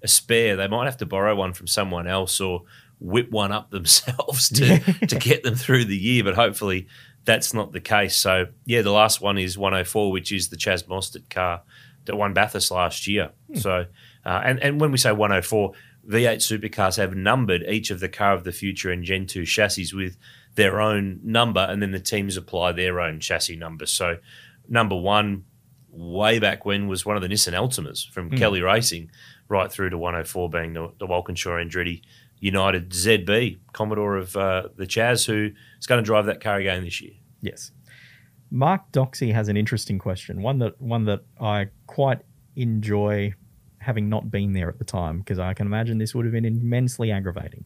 [SPEAKER 1] a spare. They might have to borrow one from someone else or whip one up themselves to, to get them through the year. But hopefully, that's not the case. So, yeah, the last one is 104, which is the Chaz Mostert car that won Bathurst last year. So, uh, and, and when we say 104, V8 supercars have numbered each of the car of the future and Gen 2 chassis with their own number, and then the teams apply their own chassis number. So, number one, way back when, was one of the Nissan Altimas from Kelly Racing, right through to 104 being the, the Walkinshaw Andretti United ZB, Commodore of uh, the Chaz, who is going to drive that car again this year.
[SPEAKER 2] Yes. Mark Doxey has an interesting question, one that one that I quite enjoy having not been there at the time because I can imagine this would have been immensely aggravating.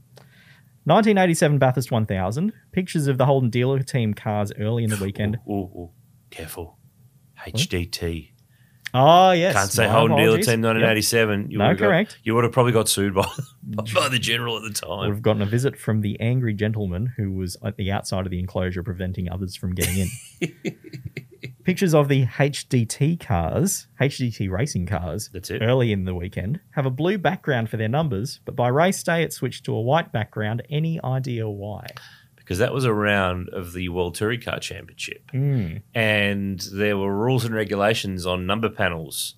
[SPEAKER 2] 1987 Bathurst 1000, pictures of the Holden dealer team cars early in the weekend.
[SPEAKER 1] Ooh, ooh, ooh. Careful. HDT.
[SPEAKER 2] Oh, yes.
[SPEAKER 1] Can't say Holden Dealer. Team
[SPEAKER 2] Yep.
[SPEAKER 1] 1987. You
[SPEAKER 2] No,
[SPEAKER 1] would've got-
[SPEAKER 2] correct.
[SPEAKER 1] you would have probably got sued by, by the general at the time.
[SPEAKER 2] Would have gotten a visit from the angry gentleman who was at the outside of the enclosure preventing others from getting in. Pictures of the HDT cars, HDT racing cars,
[SPEAKER 1] That's it.
[SPEAKER 2] early in the weekend, have a blue background for their numbers, but by race day it switched to a white background. Any idea why?
[SPEAKER 1] Because that was a round of the World Touring Car Championship.
[SPEAKER 2] Mm.
[SPEAKER 1] and there were rules and regulations on number panels.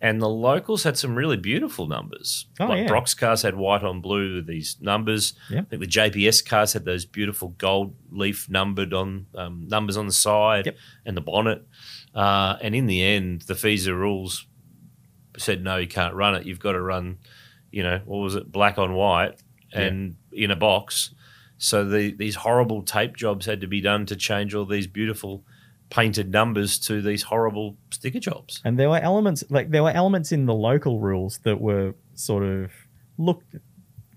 [SPEAKER 1] And the locals had some really beautiful numbers.
[SPEAKER 2] Oh,
[SPEAKER 1] like
[SPEAKER 2] yeah.
[SPEAKER 1] Brock's cars had white on blue with these numbers.
[SPEAKER 2] Yeah.
[SPEAKER 1] I think the JPS cars had those beautiful gold leaf numbered on um, numbers on the side
[SPEAKER 2] Yep.
[SPEAKER 1] and the bonnet. Uh, and in the end, the FISA rules said no, you can't run it. You've got to run, you know, what was it, black on white and in a box. So the, these horrible tape jobs had to be done to change all these beautiful painted numbers to these horrible sticker jobs.
[SPEAKER 2] And there were elements like there were elements in the local rules that were sort of looked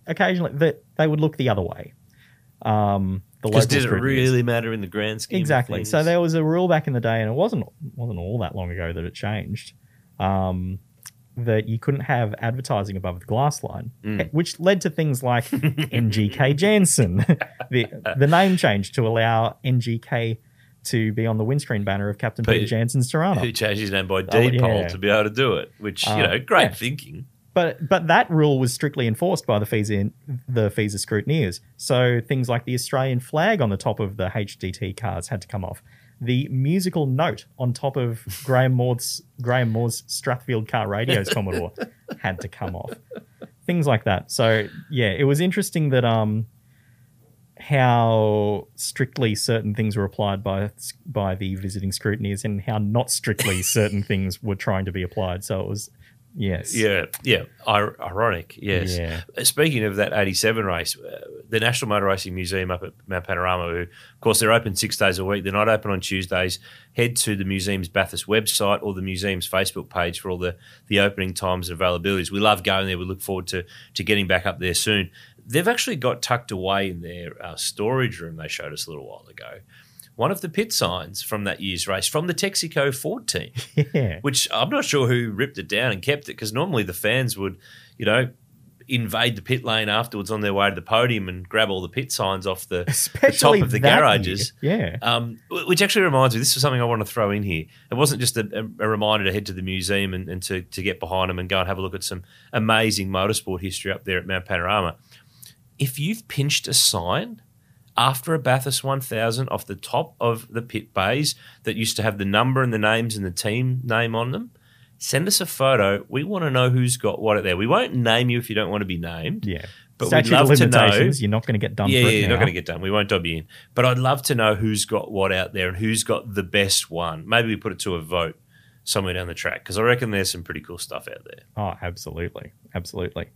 [SPEAKER 2] occasionally that they would look the other way. Um, the
[SPEAKER 1] Because
[SPEAKER 2] local
[SPEAKER 1] did it really matter in the grand scheme? of
[SPEAKER 2] exactly so there was a rule back in the day and it wasn't wasn't all that long ago that it changed um, that you couldn't have advertising above the glass line
[SPEAKER 1] Mm.
[SPEAKER 2] which led to things like ngk jansen the, the name change to allow ngk to be on the windscreen banner of captain peter,
[SPEAKER 1] Peter-
[SPEAKER 2] jansen's Torana.
[SPEAKER 1] who changed his name by
[SPEAKER 2] Oh,
[SPEAKER 1] deed poll
[SPEAKER 2] yeah.
[SPEAKER 1] to be able to do it, which,
[SPEAKER 2] Uh,
[SPEAKER 1] you know, great
[SPEAKER 2] yeah.
[SPEAKER 1] thinking.
[SPEAKER 2] But but that rule was strictly enforced by the FISA in the FISA scrutineers. So things like the Australian flag on the top of the HDT cars had to come off. The musical note on top of Graham Moore's Graham Moore's Strathfield car radios Commodore had to come off. Things like that. So yeah, it was interesting that um how strictly certain things were applied by by the visiting scrutineers and how not strictly certain things were trying to be applied. So it was yes.
[SPEAKER 1] Yeah, yeah. Ir- ironic, yes.
[SPEAKER 2] Yeah.
[SPEAKER 1] Speaking of that 87 race, uh, the National Motor Racing Museum up at Mount Panorama, who, of course, they're open six days a week. They're not open on Tuesdays. Head to the museum's Bathurst website or the museum's Facebook page for all the, the opening times and availabilities. We love going there. We look forward to, to getting back up there soon. They've actually got tucked away in their uh, storage room they showed us a little while ago. One of the pit signs from that year's race from the Texaco Ford team
[SPEAKER 2] Yeah.
[SPEAKER 1] which I'm not sure who ripped it down and kept it because normally the fans would, you know, invade the pit lane afterwards on their way to the podium and grab all the pit signs off the, the top of the garages.
[SPEAKER 2] year. Yeah.
[SPEAKER 1] Um, which actually reminds me, this is something I want to throw in here. It wasn't just a, a, reminder to head to the museum and, and to, to get behind them and go and have a look at some amazing motorsport history up there at Mount Panorama. If you've pinched a sign after a Bathurst 1000 off the top of the pit bays that used to have the number and the names and the team name on them, send us a photo. We want to know who's got what out there. We won't name you if you don't want to be named.
[SPEAKER 2] Yeah.
[SPEAKER 1] But
[SPEAKER 2] Statute
[SPEAKER 1] we'd love to know.
[SPEAKER 2] you're not going to get done
[SPEAKER 1] yeah,
[SPEAKER 2] it
[SPEAKER 1] you're
[SPEAKER 2] now.
[SPEAKER 1] not going to get done. We won't dob you in. But I'd love to know who's got what out there and who's got the best one. Maybe we put it to a vote somewhere down the track because I reckon there's some pretty cool stuff out there.
[SPEAKER 2] Oh, absolutely. Absolutely.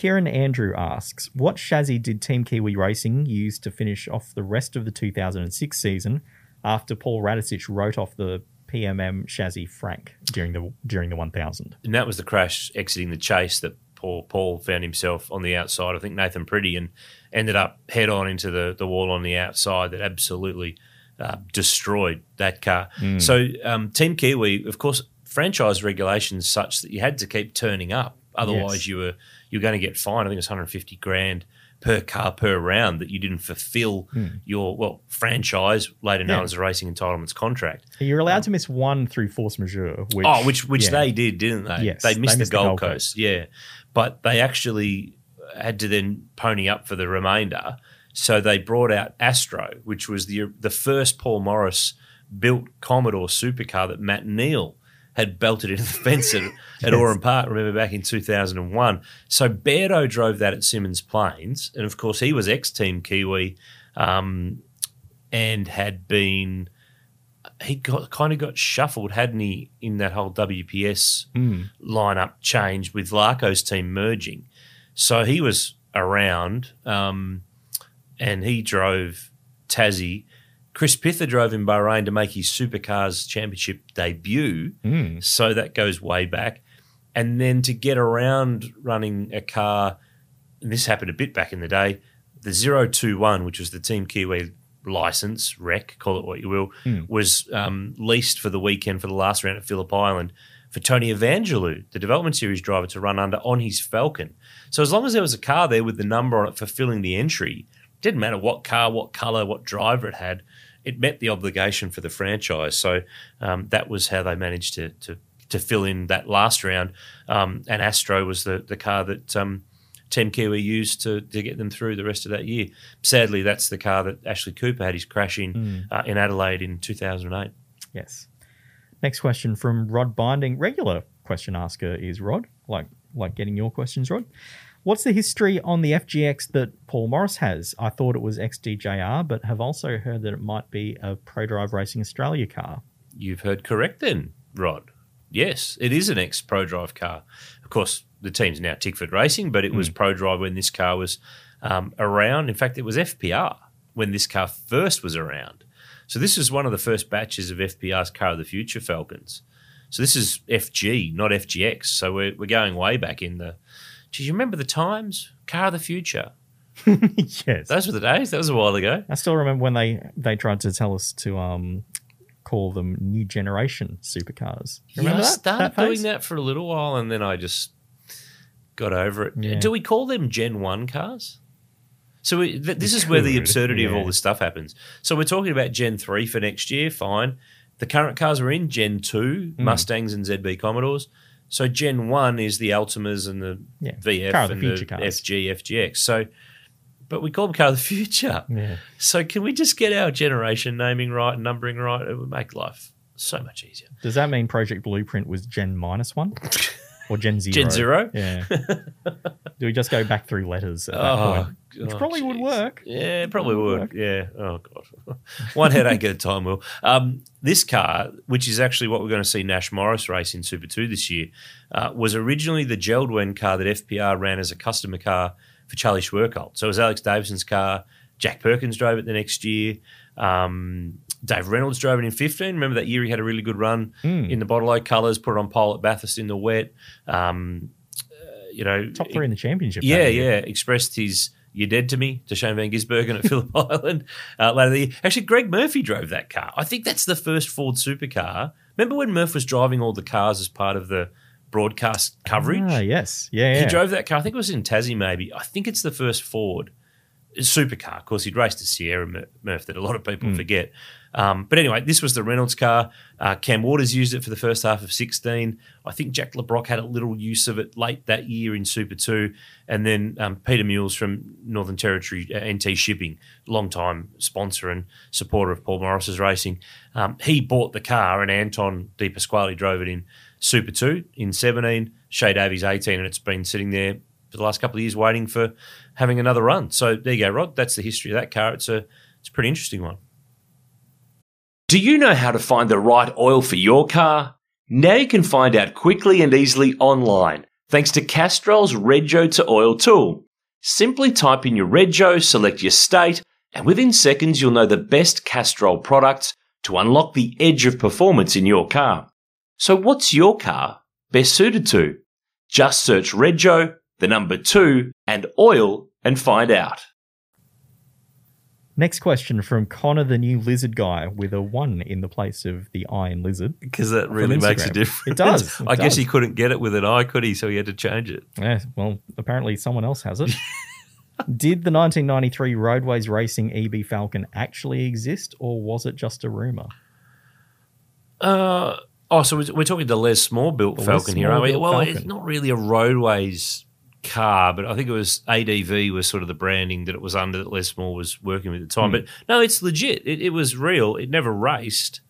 [SPEAKER 2] Kieran Andrew asks, what chassis did Team Kiwi Racing use to finish off the rest of the 2006 season after Paul Radisich wrote off the PMM chassis Frank during the during the 1000?
[SPEAKER 1] And that was the crash exiting the chase that Paul Paul found himself on the outside. I think Nathan Pretty and ended up head on into the, the wall on the outside that absolutely uh, destroyed that car. So um, Team Kiwi, of course, franchise regulations such that you had to keep turning up. Otherwise,
[SPEAKER 2] Yes.
[SPEAKER 1] you were you were going to get fined. I think it's 150 grand per car per round that you didn't fulfil hmm. your well franchise later known
[SPEAKER 2] Yeah.
[SPEAKER 1] as a racing entitlements contract.
[SPEAKER 2] You're allowed um, to miss one through force majeure. Which,
[SPEAKER 1] oh, which which
[SPEAKER 2] yeah.
[SPEAKER 1] they did, didn't they?
[SPEAKER 2] Yes,
[SPEAKER 1] they missed
[SPEAKER 2] they
[SPEAKER 1] the Gold, Coast. Yeah, but they actually had to then pony up for the remainder. So they brought out Astro, which was the the first Paul Morris built Commodore supercar that Matt Neal had belted into the fence at, at Oran Park. Remember back in two thousand and one. So Beardo drove that at Symmons Plains, and of course he was ex Team Kiwi, um, and had been he got kind of got shuffled, hadn't he, in that whole WPS lineup change with Larko's team merging. So he was around, um, and he drove Tassie. Chris Pither drove in Bahrain to make his Supercars Championship debut. So that goes way back. And then to get around running a car, and this happened a bit back in the day, the 021, which was the Team Kiwi license, rec, call it what you will, was um, leased for the weekend for the last round at Phillip Island for Tony Evangelou, the development series driver, to run under on his Falcon. So as long as there was a car there with the number on it fulfilling the entry, it didn't matter what car, what colour, what driver it had, it met the obligation for the franchise. So um, that was how they managed to, to to fill in that last round. Um, and Astro was the the car that um, Team Kiwi used to, to get them through the rest of that year. Sadly, that's the car that Ashley Cooper had his crash in uh, in Adelaide in 2008.
[SPEAKER 2] Yes. Next question from Rod Binding. Regular question asker is Rod. Like like getting your questions, Rod. What's the history on the FGX that Paul Morris has? I thought it was XDJR, but have also heard that it might be a Prodrive Racing Australia car.
[SPEAKER 1] You've heard correct then, Rod. Yes, it is an ex Prodrive car. Of course, the team's now Tickford Racing, but it was Pro Drive when this car was um, around. In fact, it was FPR when this car first was around. So this is one of the first batches of FPR's Car of the Future Falcons. So this is FG, not FGX. So we're, we're going way back in the. Do you remember the times? Car of the Future.
[SPEAKER 2] yes.
[SPEAKER 1] Those were the days. That was a while ago.
[SPEAKER 2] I still remember when they they tried to tell us to um call them new generation supercars. Remember
[SPEAKER 1] yeah, I
[SPEAKER 2] that?
[SPEAKER 1] started
[SPEAKER 2] that
[SPEAKER 1] doing that for a little while, and then I just got over it.
[SPEAKER 2] Yeah.
[SPEAKER 1] Do we call them Gen One cars? So we, th- this is where the
[SPEAKER 2] could,
[SPEAKER 1] absurdity of all this stuff happens. So we're talking about Gen Three for next year. Fine. The current cars are in Gen Two
[SPEAKER 2] Hmm.
[SPEAKER 1] Mustangs and ZB Commodores. So Gen One is the Altimas and the
[SPEAKER 2] Yeah,
[SPEAKER 1] VF
[SPEAKER 2] the
[SPEAKER 1] and the
[SPEAKER 2] cars.
[SPEAKER 1] FG, FGX. So, but we call them car of the future.
[SPEAKER 2] Yeah.
[SPEAKER 1] So can we just get our generation naming right and numbering right? It would make life so much easier.
[SPEAKER 2] Does that mean Project Blueprint was Gen minus one or Gen zero?
[SPEAKER 1] Gen zero?
[SPEAKER 2] Yeah. Do we just go back through letters at that
[SPEAKER 1] Oh,
[SPEAKER 2] point? Which
[SPEAKER 1] oh,
[SPEAKER 2] probably would work.
[SPEAKER 1] Yeah, it probably would.
[SPEAKER 2] work.
[SPEAKER 1] Yeah. Oh god. One headache at a time, Will. Um, this car, which is actually what we're going to see Nash Morris race in Super Two this year, uh, was originally the Jeld-Wen car that FPR ran as a customer car for Charlie Schwerkolt. So it was Alex Davison's car. Jack Perkins drove it the next year. Um, Dave Reynolds drove it in 15. Remember that year he had a really good run
[SPEAKER 2] Hmm.
[SPEAKER 1] in the Bottle O colours, put it on pole at Bathurst in the wet. Um, uh, you know,
[SPEAKER 2] Top three in the championship.
[SPEAKER 1] yeah, yeah. Expressed his "you're dead to me" to Shane Van Gisbergen at Phillip Island uh, later. The year. Actually, Greg Murphy drove that car. I think that's the first Ford supercar. Remember when Murph was driving all the cars as part of the broadcast coverage?
[SPEAKER 2] Ah, yes. Yeah,
[SPEAKER 1] He
[SPEAKER 2] yeah.
[SPEAKER 1] drove that car. I think it was in Tassie, maybe. I think it's the first Ford supercar. Of course, he'd raced a Sierra Mur- Murph that a lot of people forget. Um, but anyway, this was the Reynolds car. Uh, Cam Waters used it for the first half of 16. I think Jack Le Brocq had a little use of it late that year in Super 2. And then um, Peter Mules from Northern Territory, uh, NT Shipping, long-time sponsor and supporter of Paul Morris's racing, um, he bought the car and Anton De Pasquale drove it in Super 2 in 17, Shae Davies 18, and it's been sitting there for the last couple of years waiting for having another run. So there you go, Rod. That's the history of that car. It's a it's a pretty interesting one. Do you know how to find the right oil for your car? Now you can find out quickly and easily online thanks to Castrol's Rego to Oil tool. Simply type in your Rego, select your state, and within seconds you'll know the best Castrol products to unlock the edge of performance in your car. So what's your car best suited to? Just search Rego, the number two, and oil and find out.
[SPEAKER 2] Next question from Connor, the new lizard guy, with a one in the place of the iron lizard.
[SPEAKER 1] Because that
[SPEAKER 2] really makes a difference. It does, it
[SPEAKER 1] I guess he couldn't get it with an eye, could he? So he had to change it.
[SPEAKER 2] Yeah, well, apparently someone else has it. Did the 1993 Roadways Racing EB Falcon actually exist, or was it just a rumor?
[SPEAKER 1] Uh, oh, so we're we're talking the Les Small built
[SPEAKER 2] The Les
[SPEAKER 1] Falcon here, aren't we? Well,
[SPEAKER 2] Falcon.
[SPEAKER 1] it's not really a roadways car, but I think it was ADV was sort of the branding that it was under that Les Small was working with at the time.
[SPEAKER 2] Hmm.
[SPEAKER 1] But no, it's legit. It, it was real. It never raced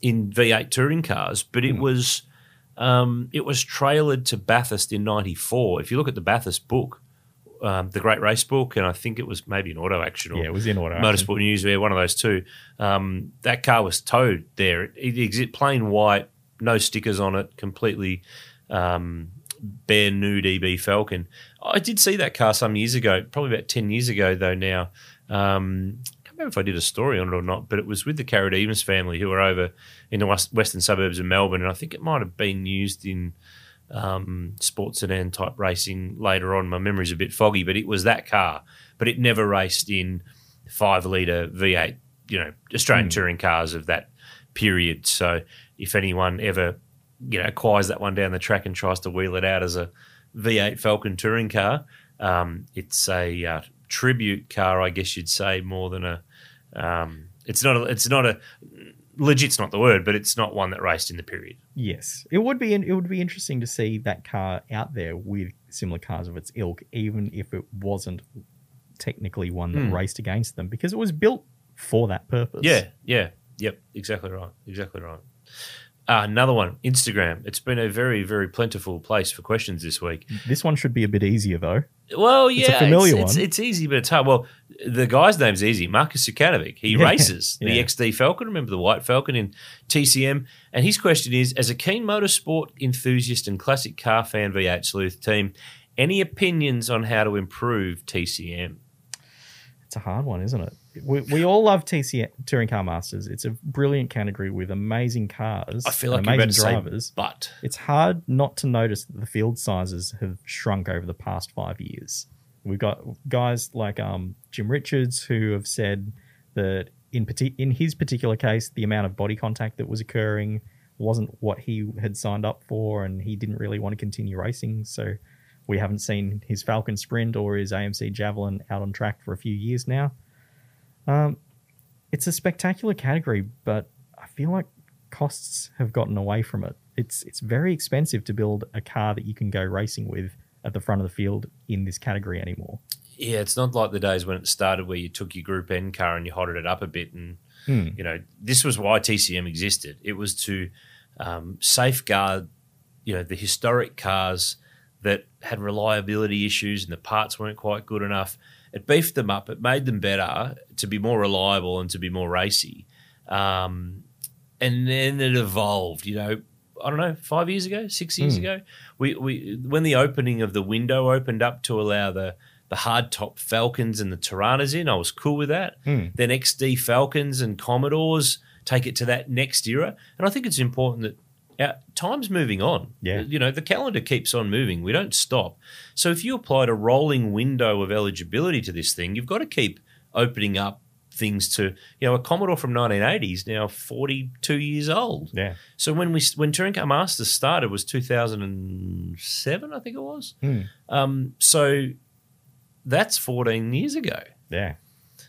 [SPEAKER 1] in V8 touring cars, but it was um, it was trailered to Bathurst in '94. If you look at the Bathurst book, um, the Great Race book, and I think it was maybe an Auto Action or
[SPEAKER 2] Yeah, it was in auto.
[SPEAKER 1] Motorsport News, yeah, one of those two. Um, that car was towed there. It, it exit plain white, no stickers on it, completely um, bare nude EB Falcon. I did see that car some years ago, probably about ten years ago though. Now, um, I can't remember if I did a story on it or not, but it was with the Carrot Evans family who were over in the west, western suburbs of Melbourne, and I think it might have been used in um, sports sedan type racing later on. My memory's a bit foggy, but it was that car, but it never raced in five litre V8, you know, Australian touring cars of that period. So if anyone ever, you know, acquires that one down the track and tries to wheel it out as a V8 Falcon touring car, um, it's a uh, tribute car, I guess you'd say, more than a. Um, it's not. A, it's not a. Legit's not the word, but it's not one that raced in the period.
[SPEAKER 2] Yes, it would be. It would be interesting to see that car out there with similar cars of its ilk, even if it wasn't technically one that
[SPEAKER 1] Hmm.
[SPEAKER 2] raced against them, because it was built for that purpose.
[SPEAKER 1] Yeah, yeah, yep, exactly right, exactly right. Uh, another one, Instagram. It's been a very, very plentiful place for questions this week.
[SPEAKER 2] This one should be a bit easier though.
[SPEAKER 1] Well,
[SPEAKER 2] It's
[SPEAKER 1] yeah,
[SPEAKER 2] a familiar
[SPEAKER 1] it's,
[SPEAKER 2] one.
[SPEAKER 1] It's, it's easy, but it's hard. Well, the guy's name's easy, Marcus Zukanovic. He
[SPEAKER 2] Yeah,
[SPEAKER 1] races the
[SPEAKER 2] yeah.
[SPEAKER 1] XD Falcon. Remember the white Falcon in TCM? And his question is: As a keen motorsport enthusiast and classic car fan, V8 sleuth team, any opinions on how to improve TCM?
[SPEAKER 2] It's a hard one, isn't it? We, we all love TC Touring Car Masters. It's a brilliant category with amazing cars.
[SPEAKER 1] I feel like
[SPEAKER 2] and
[SPEAKER 1] you're about
[SPEAKER 2] amazing
[SPEAKER 1] say,
[SPEAKER 2] drivers.
[SPEAKER 1] but
[SPEAKER 2] It's hard not to notice that the field sizes have shrunk over the past five years. We've got guys like um, Jim Richards who have said that in parti- in his particular case, the amount of body contact that was occurring wasn't what he had signed up for, and he didn't really want to continue racing. So we haven't seen his Falcon Sprint or his AMC Javelin out on track for a few years now. Um, it's a spectacular category, but I feel like costs have gotten away from it. It's it's very expensive to build a car that you can go racing with at the front of the field in this category anymore.
[SPEAKER 1] Yeah, it's not like the days when it started where you took your Group N car and you hotted it up a bit. And,
[SPEAKER 2] Hmm.
[SPEAKER 1] you know, this was why TCM existed. It was to um, safeguard, you know, the historic cars that had reliability issues and the parts weren't quite good enough. It beefed them up. It made them better to be more reliable and to be more racy. Um, and then it evolved, you know, I don't know, five years ago, six years ago, we, we when the opening of the window opened up to allow the the hardtop Falcons and the Toranas in, I was cool with that. Then XD Falcons and Commodores take it to that next era, and I think it's important that. Our, time's moving on.
[SPEAKER 2] Yeah.
[SPEAKER 1] You know, the calendar keeps on moving. We don't stop. So if you applied a rolling window of eligibility to this thing, you've got to keep opening up things to, you know, a Commodore from 1980 is now 42 years old.
[SPEAKER 2] Yeah.
[SPEAKER 1] So when we when Touring Car Masters started was 2007, I think it was.
[SPEAKER 2] Hmm.
[SPEAKER 1] Um, so that's 14 years ago.
[SPEAKER 2] Yeah.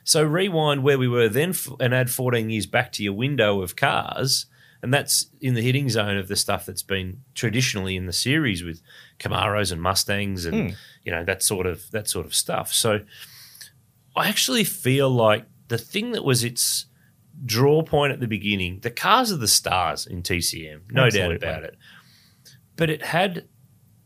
[SPEAKER 1] So rewind where we were then f- and add 14 years back to your window of cars, and that's in the hitting zone of the stuff that's been traditionally in the series with Camaros and Mustangs and hmm. you know that sort of that sort of stuff. So I actually feel like the thing that was its draw point at the beginning, the cars are the stars in TCM, no
[SPEAKER 2] Absolutely.
[SPEAKER 1] doubt about it. But it had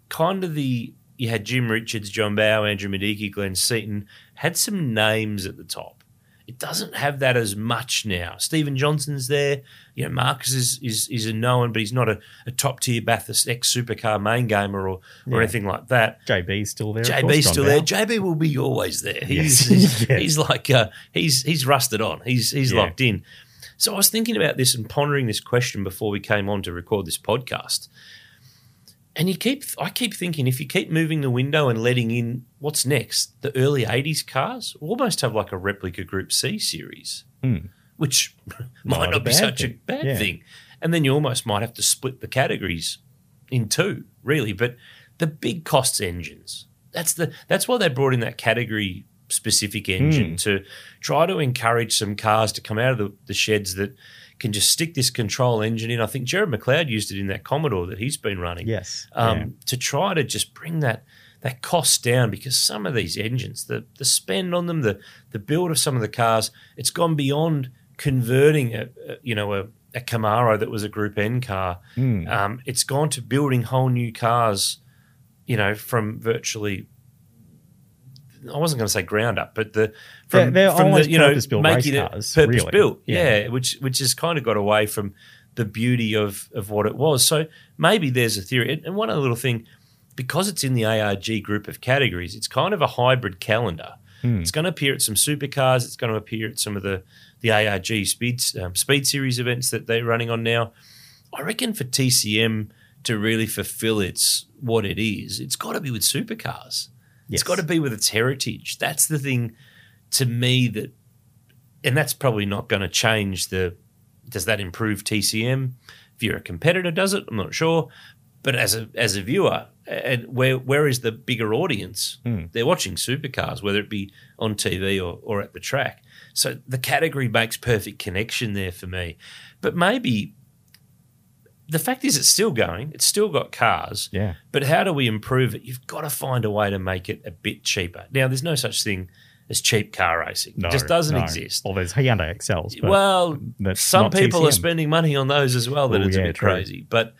[SPEAKER 1] kind of the you had Jim Richards, John Bowe, Andrew Miedecke, Glenn Seaton, had some names at the top. It doesn't have that as much now. Steven Johnson's there. You know, Marcus is is, is a known, but he's not a, a top tier Bathurst ex supercar main gamer or, or
[SPEAKER 2] Yeah.
[SPEAKER 1] anything like that.
[SPEAKER 2] JB's still there.
[SPEAKER 1] JB's still there. JB will be always there. He's
[SPEAKER 2] Yes.
[SPEAKER 1] he's,
[SPEAKER 2] Yes.
[SPEAKER 1] he's like uh, he's he's rusted on. He's he's
[SPEAKER 2] Yeah.
[SPEAKER 1] locked in. So I was thinking about this and pondering this question before we came on to record this podcast. And you keep I keep thinking if you keep moving the window and letting in what's next, the early 80s cars will almost have like a replica Group C series. Which might
[SPEAKER 2] Not
[SPEAKER 1] not be such a bad
[SPEAKER 2] Yeah.
[SPEAKER 1] thing. And then you almost might have to split the categories in two, really. But the big costs engines. That's the that's why they brought in that category specific engine to try to encourage some cars to come out of the, the sheds that can just stick this control engine in. I think Jared McLeod used it in that Commodore that he's been running.
[SPEAKER 2] Yes.
[SPEAKER 1] Um,
[SPEAKER 2] yeah.
[SPEAKER 1] to try to just bring that that cost down because some of these engines, the the spend on them, the the build of some of the cars, it's gone beyond converting a, a you know a, a Camaro that was a Group N car.
[SPEAKER 2] Hmm.
[SPEAKER 1] Um, it's gone to building whole new cars, you know, from virtually. I wasn't going to say ground up, but the from,
[SPEAKER 2] They're- they're
[SPEAKER 1] from the you know
[SPEAKER 2] purpose-built race
[SPEAKER 1] making it
[SPEAKER 2] cars,
[SPEAKER 1] purpose
[SPEAKER 2] really.
[SPEAKER 1] built,
[SPEAKER 2] Yeah.
[SPEAKER 1] yeah, which which has kind of got away from the beauty of of what it was. So maybe there's a theory, and- and one other little thing, because it's in the ARG group of categories, it's kind of a hybrid calendar.
[SPEAKER 2] Hmm.
[SPEAKER 1] It's going to appear at some supercars. It's going to appear at some of the the ARG speed um, speed series events that they're running on now. I reckon for TCM to really fulfill its what it is, it's got to be with supercars.
[SPEAKER 2] Yes.
[SPEAKER 1] It's got to be with its heritage. That's the thing to me that, and that's probably not going to change the. Does that improve TCM? If you're a competitor, does it? I'm not sure. But as a as a viewer, and where where is the bigger audience? Hmm. They're watching supercars, whether it be on TV or, or at the track. So the category makes perfect connection there for me. But maybe the fact is it's still going. It's still got cars.
[SPEAKER 2] Yeah.
[SPEAKER 1] But how do we improve it? You've got to find a way to make it a bit cheaper. Now, there's no such thing as cheap car racing.
[SPEAKER 2] No,
[SPEAKER 1] it just doesn't
[SPEAKER 2] no.
[SPEAKER 1] exist.
[SPEAKER 2] All there's Hyundai Excels.
[SPEAKER 1] Well, some people are spending money on those as well. That
[SPEAKER 2] Oh,
[SPEAKER 1] it's a bit
[SPEAKER 2] true.
[SPEAKER 1] crazy. But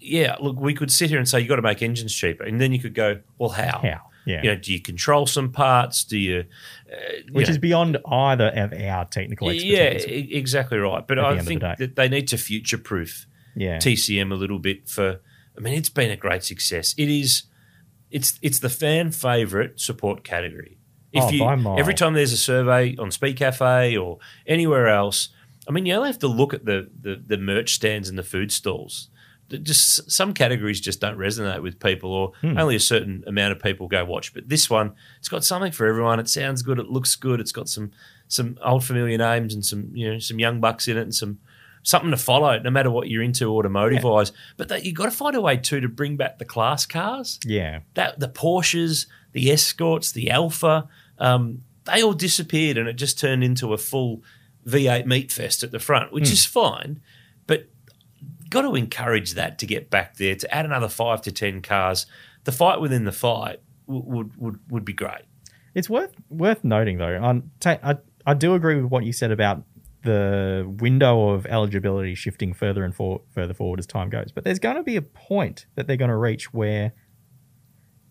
[SPEAKER 1] yeah, look, we could sit here and say you've got to make engines cheaper, and then you could go, well, how?
[SPEAKER 2] How? Yeah.
[SPEAKER 1] You know, do you control some parts? Do you? Uh, you
[SPEAKER 2] Which
[SPEAKER 1] know,
[SPEAKER 2] is beyond either of our technical expertise.
[SPEAKER 1] Yeah, exactly right. But I
[SPEAKER 2] of the
[SPEAKER 1] think that they need to future proof
[SPEAKER 2] Yeah.
[SPEAKER 1] TCM a little bit for. I mean, it's been a great success. It is. It's it's the fan favorite support category. If
[SPEAKER 2] Oh,
[SPEAKER 1] you every time there's a survey on Speed Cafe or anywhere else, I mean, you only have to look at the the, the merch stands and the food stalls. Just some categories just don't resonate with people, or
[SPEAKER 2] Hmm.
[SPEAKER 1] only a certain amount of people go watch. But this one, it's got something for everyone. It sounds good. It looks good. It's got some some old familiar names and some you know some young bucks in it and some something to follow, no matter what you're into automotive wise. But that, you've got to find a way too to bring back the class cars
[SPEAKER 2] Yeah.
[SPEAKER 1] that the Porsches, the Escorts, the Alfa, um, they all disappeared, and it just turned into a full V8 meat fest at the front, which is fine. But got to encourage that to get back there to add another five to ten cars. The fight within the fight would would would, be great.
[SPEAKER 2] It's worth worth noting though. On ta- I I do agree with what you said about the window of eligibility shifting further and for, further forward as time goes. But there's going to be a point that they're going to reach where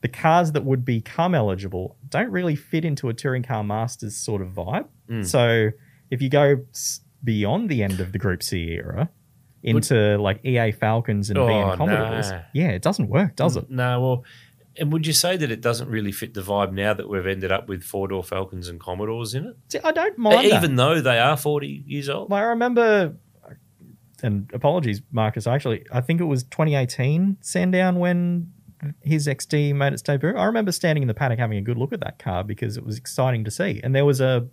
[SPEAKER 2] the cars that would become eligible don't really fit into a touring car masters sort of vibe.
[SPEAKER 1] Mm.
[SPEAKER 2] So if you go beyond the end of the Group C era into like EA Falcons and
[SPEAKER 1] Oh,
[SPEAKER 2] Commodores,
[SPEAKER 1] nah.
[SPEAKER 2] yeah, it doesn't work, does it?
[SPEAKER 1] No, well, and would you say that it doesn't really fit the vibe now that we've ended up with four door Falcons and Commodores in it,
[SPEAKER 2] See, I don't mind that.
[SPEAKER 1] even though they are forty years old?
[SPEAKER 2] Well, I remember, and apologies, Marcus. Actually, I think it was 2018 Sandown when his XD made its debut. I remember standing in the paddock having a good look at that car because it was exciting to see, and there was a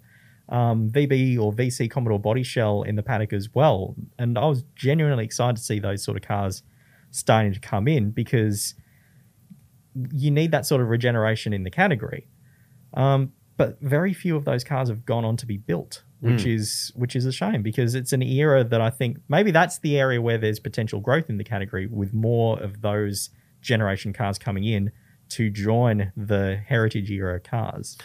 [SPEAKER 2] um, VB or VC Commodore body shell in the paddock as well, and I was genuinely excited to see those sort of cars starting to come in because you need that sort of regeneration in the category. Um, but very few of those cars have gone on to be built, which is which is a shame because it's an era that I think maybe that's the area where there's potential growth in the category with more of those generation cars coming in to join the heritage era cars.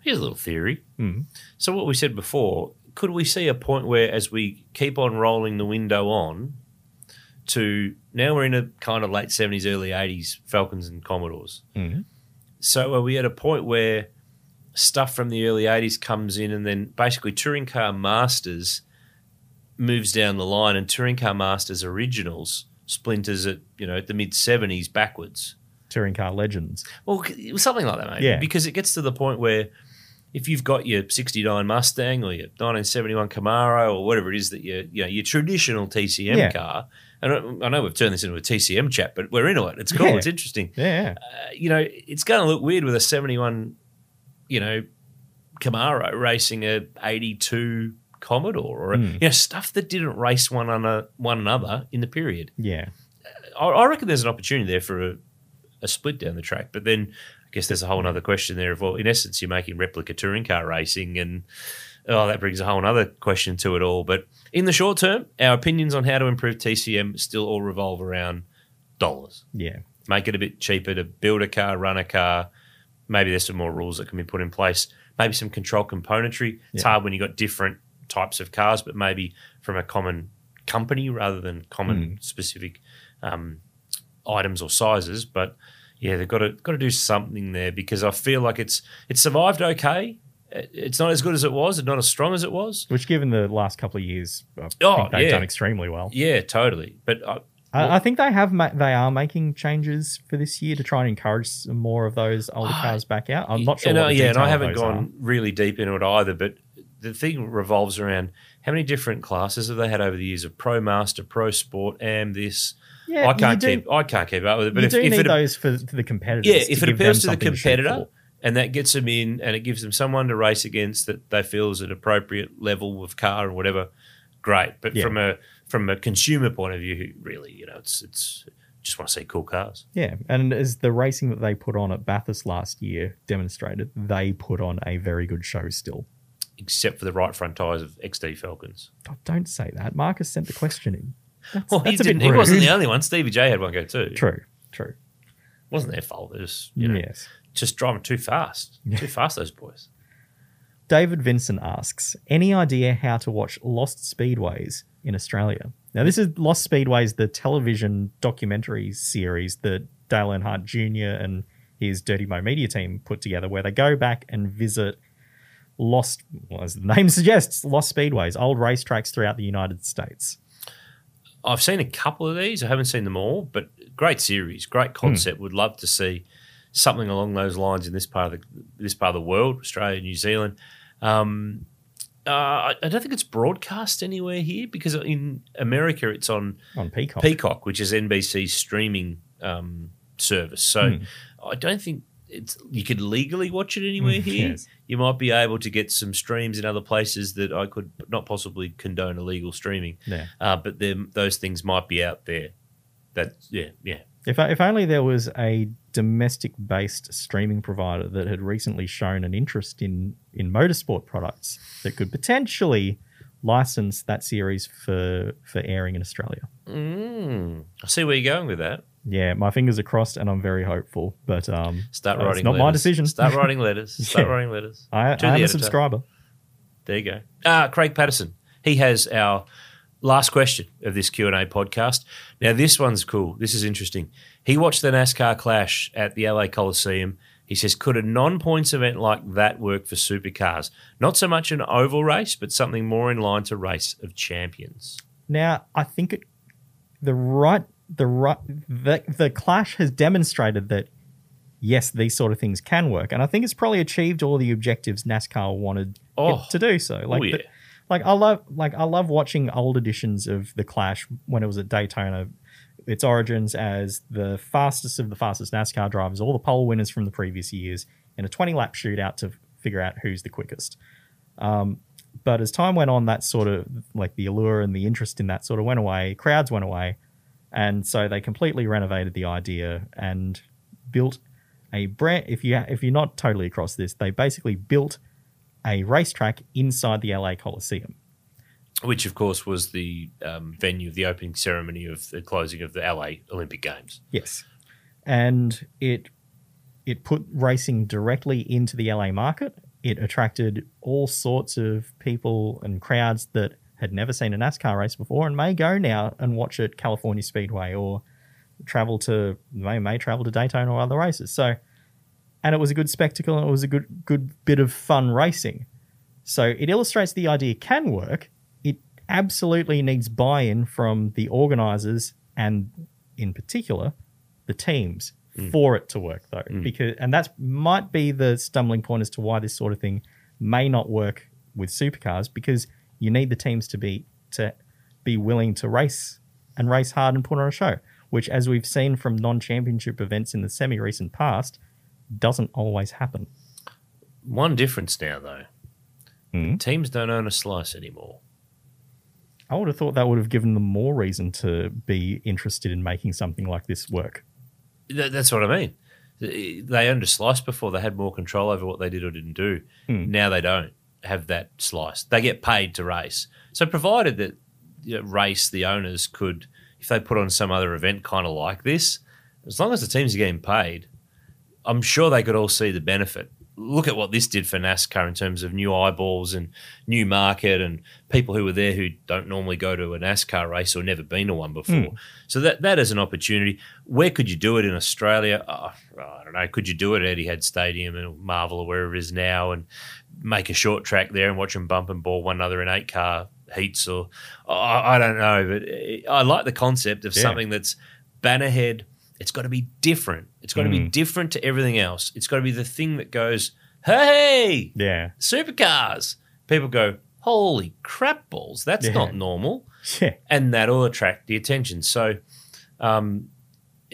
[SPEAKER 1] Here's a little theory.
[SPEAKER 2] Hmm.
[SPEAKER 1] So, what we said before, could we see a point where, as we keep on rolling the window on, to now we're in a kind of late 70s, early 80s Falcons and Commodores.
[SPEAKER 2] Mhm.
[SPEAKER 1] So, are we at a point where stuff from the early 80s comes in and then basically Touring Car Masters moves down the line and Touring Car Masters Originals splinters at, you know, at the mid 70s backwards?
[SPEAKER 2] Touring car legends.
[SPEAKER 1] Well, something like that, mate.
[SPEAKER 2] Yeah.
[SPEAKER 1] Because it gets to the point where if you've got your 69 Mustang or your 1971 Camaro or whatever it is that you you know your traditional TCM
[SPEAKER 2] Yeah.
[SPEAKER 1] car, and I, I know we've turned this into a TCM chat, but we're into it. It's cool.
[SPEAKER 2] Yeah.
[SPEAKER 1] It's interesting.
[SPEAKER 2] Yeah.
[SPEAKER 1] Uh, you know, it's going to look weird with a 71, you know, Camaro racing a 82 Commodore or
[SPEAKER 2] Mm.
[SPEAKER 1] you know stuff that didn't race one on one another in the period.
[SPEAKER 2] Yeah.
[SPEAKER 1] I, I reckon there's an opportunity there for a, a split down the track. But then I guess there's a whole other question there of, well, in essence, you're making replica touring car racing, and oh, that brings a whole other question to it all. But in the short term, our opinions on how to improve TCM still all revolve around dollars.
[SPEAKER 2] Yeah.
[SPEAKER 1] Make it a bit cheaper to build a car, run a car. Maybe there's some more rules that can be put in place. Maybe some control componentry. It's
[SPEAKER 2] Yeah.
[SPEAKER 1] hard when you've got different types of cars, but maybe from a common company rather than common specific um, items or sizes. But yeah, they've got to got to do something there because I feel like it's it's survived okay. It's not as good as it was, and not as strong as it was.
[SPEAKER 2] Which, given the last couple of years, I
[SPEAKER 1] Oh,
[SPEAKER 2] think they've
[SPEAKER 1] yeah.
[SPEAKER 2] done extremely well.
[SPEAKER 1] Yeah, totally. But I,
[SPEAKER 2] I, I think they have ma- they are making changes for this year to try and encourage some more of those older
[SPEAKER 1] Ah,
[SPEAKER 2] cars back out. I'm not sure.
[SPEAKER 1] And,
[SPEAKER 2] what
[SPEAKER 1] uh, yeah, and I haven't gone really deep into it either. But the thing revolves around how many different classes have they had over the years of Pro Master, Pro Sport, and this.
[SPEAKER 2] Yeah,
[SPEAKER 1] I can't
[SPEAKER 2] do,
[SPEAKER 1] keep I can't keep up with it. But
[SPEAKER 2] you
[SPEAKER 1] if,
[SPEAKER 2] do
[SPEAKER 1] if
[SPEAKER 2] need
[SPEAKER 1] it
[SPEAKER 2] those for, for the competitors.
[SPEAKER 1] yeah, if it appeals to the competitor and that gets them in and it gives them someone to race against that they feel is an appropriate level of car or whatever, great. But
[SPEAKER 2] Yeah.
[SPEAKER 1] from a from a consumer point of view, really, you know, it's it's just want to see cool cars.
[SPEAKER 2] Yeah, and as the racing that they put on at Bathurst last year demonstrated, they put on a very good show still.
[SPEAKER 1] Except for the right front tyres of XD Falcons.
[SPEAKER 2] Oh, don't say that. Marcus sent the question in. That's,
[SPEAKER 1] Well, he,
[SPEAKER 2] that's
[SPEAKER 1] didn't, he wasn't the only one. Stevie J had one go too.
[SPEAKER 2] True, true.
[SPEAKER 1] wasn't their fault. It was you know,
[SPEAKER 2] Yes.
[SPEAKER 1] just driving too fast. Too fast, those boys.
[SPEAKER 2] David Vincent asks, any idea how to watch Lost Speedways in Australia? Now, this is Lost Speedways, the television documentary series that Dale Earnhardt Jr. and his Dirty Mo Media team put together, where they go back and visit lost, well, as the name suggests, lost speedways, old racetracks throughout the United States.
[SPEAKER 1] I've seen a couple of these. I haven't seen them all, but great series, great concept. Would love to see something along those lines in this part of the this part of the world, Australia, New Zealand. Um, uh, I I don't think it's broadcast anywhere here because in America it's on
[SPEAKER 2] On Peacock.
[SPEAKER 1] Peacock, which is NBC's streaming um, service. So
[SPEAKER 2] Hmm.
[SPEAKER 1] I don't think it's you could legally watch it anywhere
[SPEAKER 2] Mm,
[SPEAKER 1] here.
[SPEAKER 2] yes.
[SPEAKER 1] You might be able to get some streams in other places that I could not possibly condone illegal streaming.
[SPEAKER 2] Yeah.
[SPEAKER 1] Uh, but then those things might be out there. That yeah yeah.
[SPEAKER 2] If, if only there was a domestic based streaming provider that had recently shown an interest in, in motorsport products that could potentially license that series for for airing in Australia.
[SPEAKER 1] Mm, I see where you're going with that.
[SPEAKER 2] Yeah, my fingers are crossed, and I'm very hopeful. But um,
[SPEAKER 1] Start
[SPEAKER 2] that's
[SPEAKER 1] writing.
[SPEAKER 2] not
[SPEAKER 1] letters.
[SPEAKER 2] my decision.
[SPEAKER 1] Start writing letters. Start
[SPEAKER 2] Yeah.
[SPEAKER 1] writing letters.
[SPEAKER 2] I,
[SPEAKER 1] To
[SPEAKER 2] I am a subscriber.
[SPEAKER 1] There you go. Ah, Craig Patterson. He has our last question of this Q and A podcast. Now, this one's cool. This is interesting. He watched the NASCAR clash at the LA Coliseum. He says, could a non-points event like that work for supercars? Not so much an oval race, but something more in line to race of champions.
[SPEAKER 2] Now, I think it, the right, the the, the clash has demonstrated that yes, these sort of things can work, and I think it's probably achieved all the objectives NASCAR wanted
[SPEAKER 1] Oh.
[SPEAKER 2] to do so. Like,
[SPEAKER 1] oh yeah.
[SPEAKER 2] the- like I love, like I love watching old editions of the Clash when it was at Daytona. Its origins as the fastest of the fastest NASCAR drivers, all the pole winners from the previous years, in a 20 lap shootout to figure out who's the quickest. Um, but as time went on, that sort of like the allure and the interest in that sort of went away. Crowds went away, and so they completely renovated the idea and built a brand. If you if you're not totally across this, they basically built a racetrack inside the LA Coliseum.
[SPEAKER 1] Which, of course, was the um, venue of the opening ceremony of the closing of the LA Olympic Games.
[SPEAKER 2] Yes, and it it put racing directly into the LA market. It attracted all sorts of people and crowds that had never seen a NASCAR race before and may go now and watch it at California Speedway or travel to may may travel to Daytona or other races. So, and it was a good spectacle and it was a good good bit of fun racing. So it illustrates the idea can work. It absolutely needs buy-in from the organizers and, in particular, the teams mm. for it to work though mm. because and that's might be the stumbling point as to why this sort of thing may not work with supercars because you need the teams to be to be willing to race and race hard and put on a show which as we've seen from non-championship events in the semi-recent past doesn't always happen
[SPEAKER 1] One difference now, though
[SPEAKER 2] Hmm?
[SPEAKER 1] teams don't own a slice anymore.
[SPEAKER 2] i would have thought that would have given them more reason to be interested in making something like this work
[SPEAKER 1] Th- That's what I mean. They owned a slice before. They had more control over what they did or didn't do.
[SPEAKER 2] Hmm.
[SPEAKER 1] Now they don't have that slice. They get paid to race. So provided that you know, race the owners could, if they put on some other event kind of like this, as long as the teams are getting paid, I'm sure they could all see the benefit. Look at what this did for NASCAR in terms of new eyeballs and new market and people who were there who don't normally go to a NASCAR race or never been to one before. Hmm. So that that is an opportunity. Where could you do it in Australia? Oh, I don't know. Could you do it at Etihad Stadium and Marvel or wherever it is now and make a short track there and watch them bump and ball one another in eight car heats or I, I don't know. But I like the concept of
[SPEAKER 2] Yeah.
[SPEAKER 1] something that's bannerhead. It's got to be different. It's got to be different to everything else. It's got to be the thing that goes, hey,
[SPEAKER 2] yeah
[SPEAKER 1] supercars. People go, holy crap balls. That's
[SPEAKER 2] Yeah.
[SPEAKER 1] not normal.
[SPEAKER 2] yeah
[SPEAKER 1] And that'll attract the attention. So, um,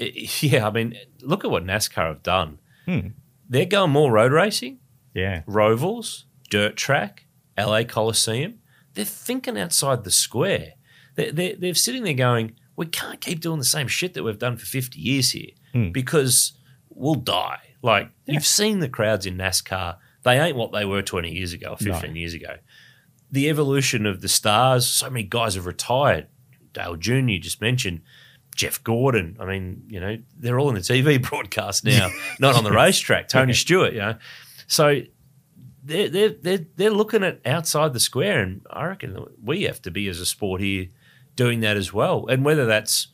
[SPEAKER 1] i- yeah, I mean, look at what NASCAR have done.
[SPEAKER 2] Hmm.
[SPEAKER 1] They're going more road racing,
[SPEAKER 2] yeah
[SPEAKER 1] Rovals, dirt track, LA Coliseum. They're thinking outside the square. They're, they're, they're sitting there going, we can't keep doing the same shit that we've done for 50 years here
[SPEAKER 2] Hmm.
[SPEAKER 1] because we'll die. Like, you've seen the crowds in NASCAR. They ain't what they were 20 years ago or 15 years ago. The evolution of the stars, so many guys have retired. Dale Jr., you just mentioned. Jeff Gordon. I mean, you know, they're all in the TV broadcast now, not on the racetrack. Tony Stewart, you know. So they're, they're, they're, they're looking at outside the square, and I reckon we have to be as a sport here doing that as well. And whether that's,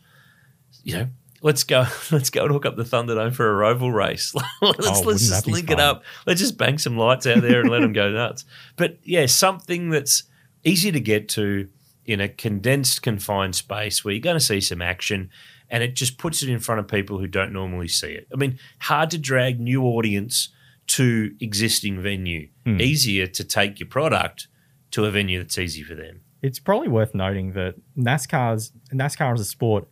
[SPEAKER 1] you know, let's go, let's go and hook up the Thunderdome for a roval race. let's
[SPEAKER 2] Oh,
[SPEAKER 1] let's just link it up. Let's just bang some lights out there and let them go nuts. But yeah, something that's easy to get to in a condensed, confined space where you're going to see some action. And it just puts it in front of people who don't normally see it. I mean, hard to drag new audience to existing venue.
[SPEAKER 2] Hmm.
[SPEAKER 1] Easier to take your product to a venue that's easy for them.
[SPEAKER 2] It's probably worth noting that NASCAR's NASCAR as a sport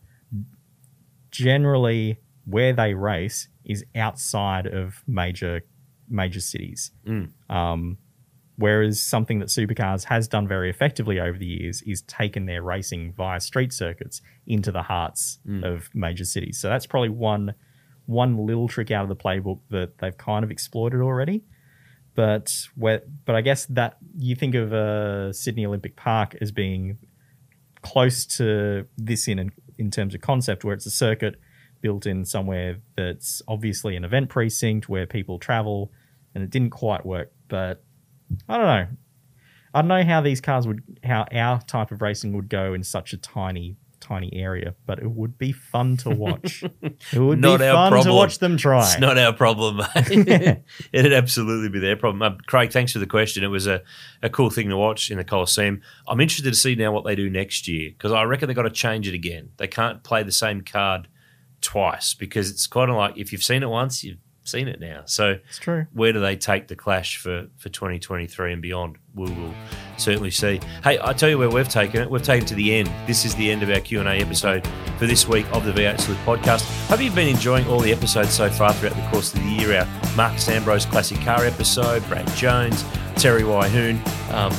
[SPEAKER 2] generally where they race is outside of major major cities.
[SPEAKER 1] Mm.
[SPEAKER 2] Um, whereas something that Supercars has done very effectively over the years is taken their racing via street circuits into the hearts of major cities. So that's probably one one little trick out of the playbook that they've kind of exploited already. But where, but I guess that you think of uh, Sydney Olympic Park as being close to this in in terms of concept, where it's a circuit built in somewhere that's obviously an event precinct where people travel, and it didn't quite work. But I don't know. I don't know how these cars would, how our type of racing would go in such a tiny, tiny area, but it would be fun to watch. it would
[SPEAKER 1] Not
[SPEAKER 2] be fun to watch them try.
[SPEAKER 1] It's not our problem. It'd absolutely be their problem. Uh, Craig, thanks for the question. It was a, a cool thing to watch in the Coliseum. I'm interested to see now what they do next year because I reckon they've got to change it again. They can't play the same card twice because it's kind of like if you've seen it once, you've seen it now. So
[SPEAKER 2] it's true.
[SPEAKER 1] where do they take the clash for, for 2023 and beyond? We will certainly see. Hey, I tell you where we've taken it. We've taken it to the end. This is the end of our Q&A episode for this week of the V8 Sleuth podcast. Hope you've been enjoying all the episodes so far throughout the course of the year. Our Marcos Ambrose Classic Car episode, Brad Jones, Terry Wyhoon. Um,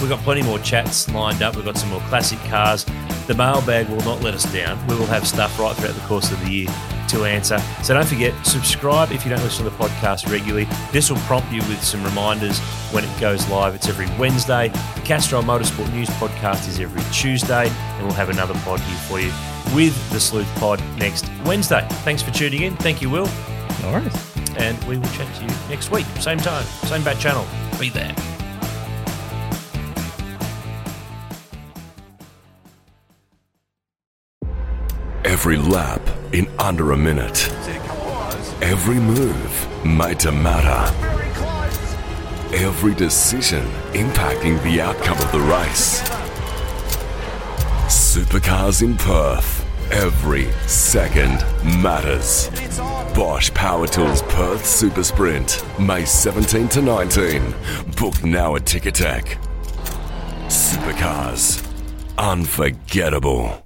[SPEAKER 1] We've got plenty more chats lined up. We've got some more classic cars. The mailbag will not let us down. We will have stuff right throughout the course of the year to answer. So don't forget, subscribe if you don't listen to the podcast regularly. This will prompt you with some reminders when it goes live. It's every Wednesday. The Castrol Motorsport News podcast is every Tuesday, and we'll have another pod here for you with the Sleuth Pod next Wednesday. Thanks for tuning in. Thank you, Will.
[SPEAKER 2] No worries.
[SPEAKER 1] And we will chat to you next week. Same time, same bat channel. Be there.
[SPEAKER 3] Every lap in under a minute. Every move made to matter. Every decision impacting the outcome of the race. Supercars in Perth. Every second matters. Bosch Power Tools Perth Super Sprint, May 17 to 19. Book now at Ticketek. Supercars. Unforgettable.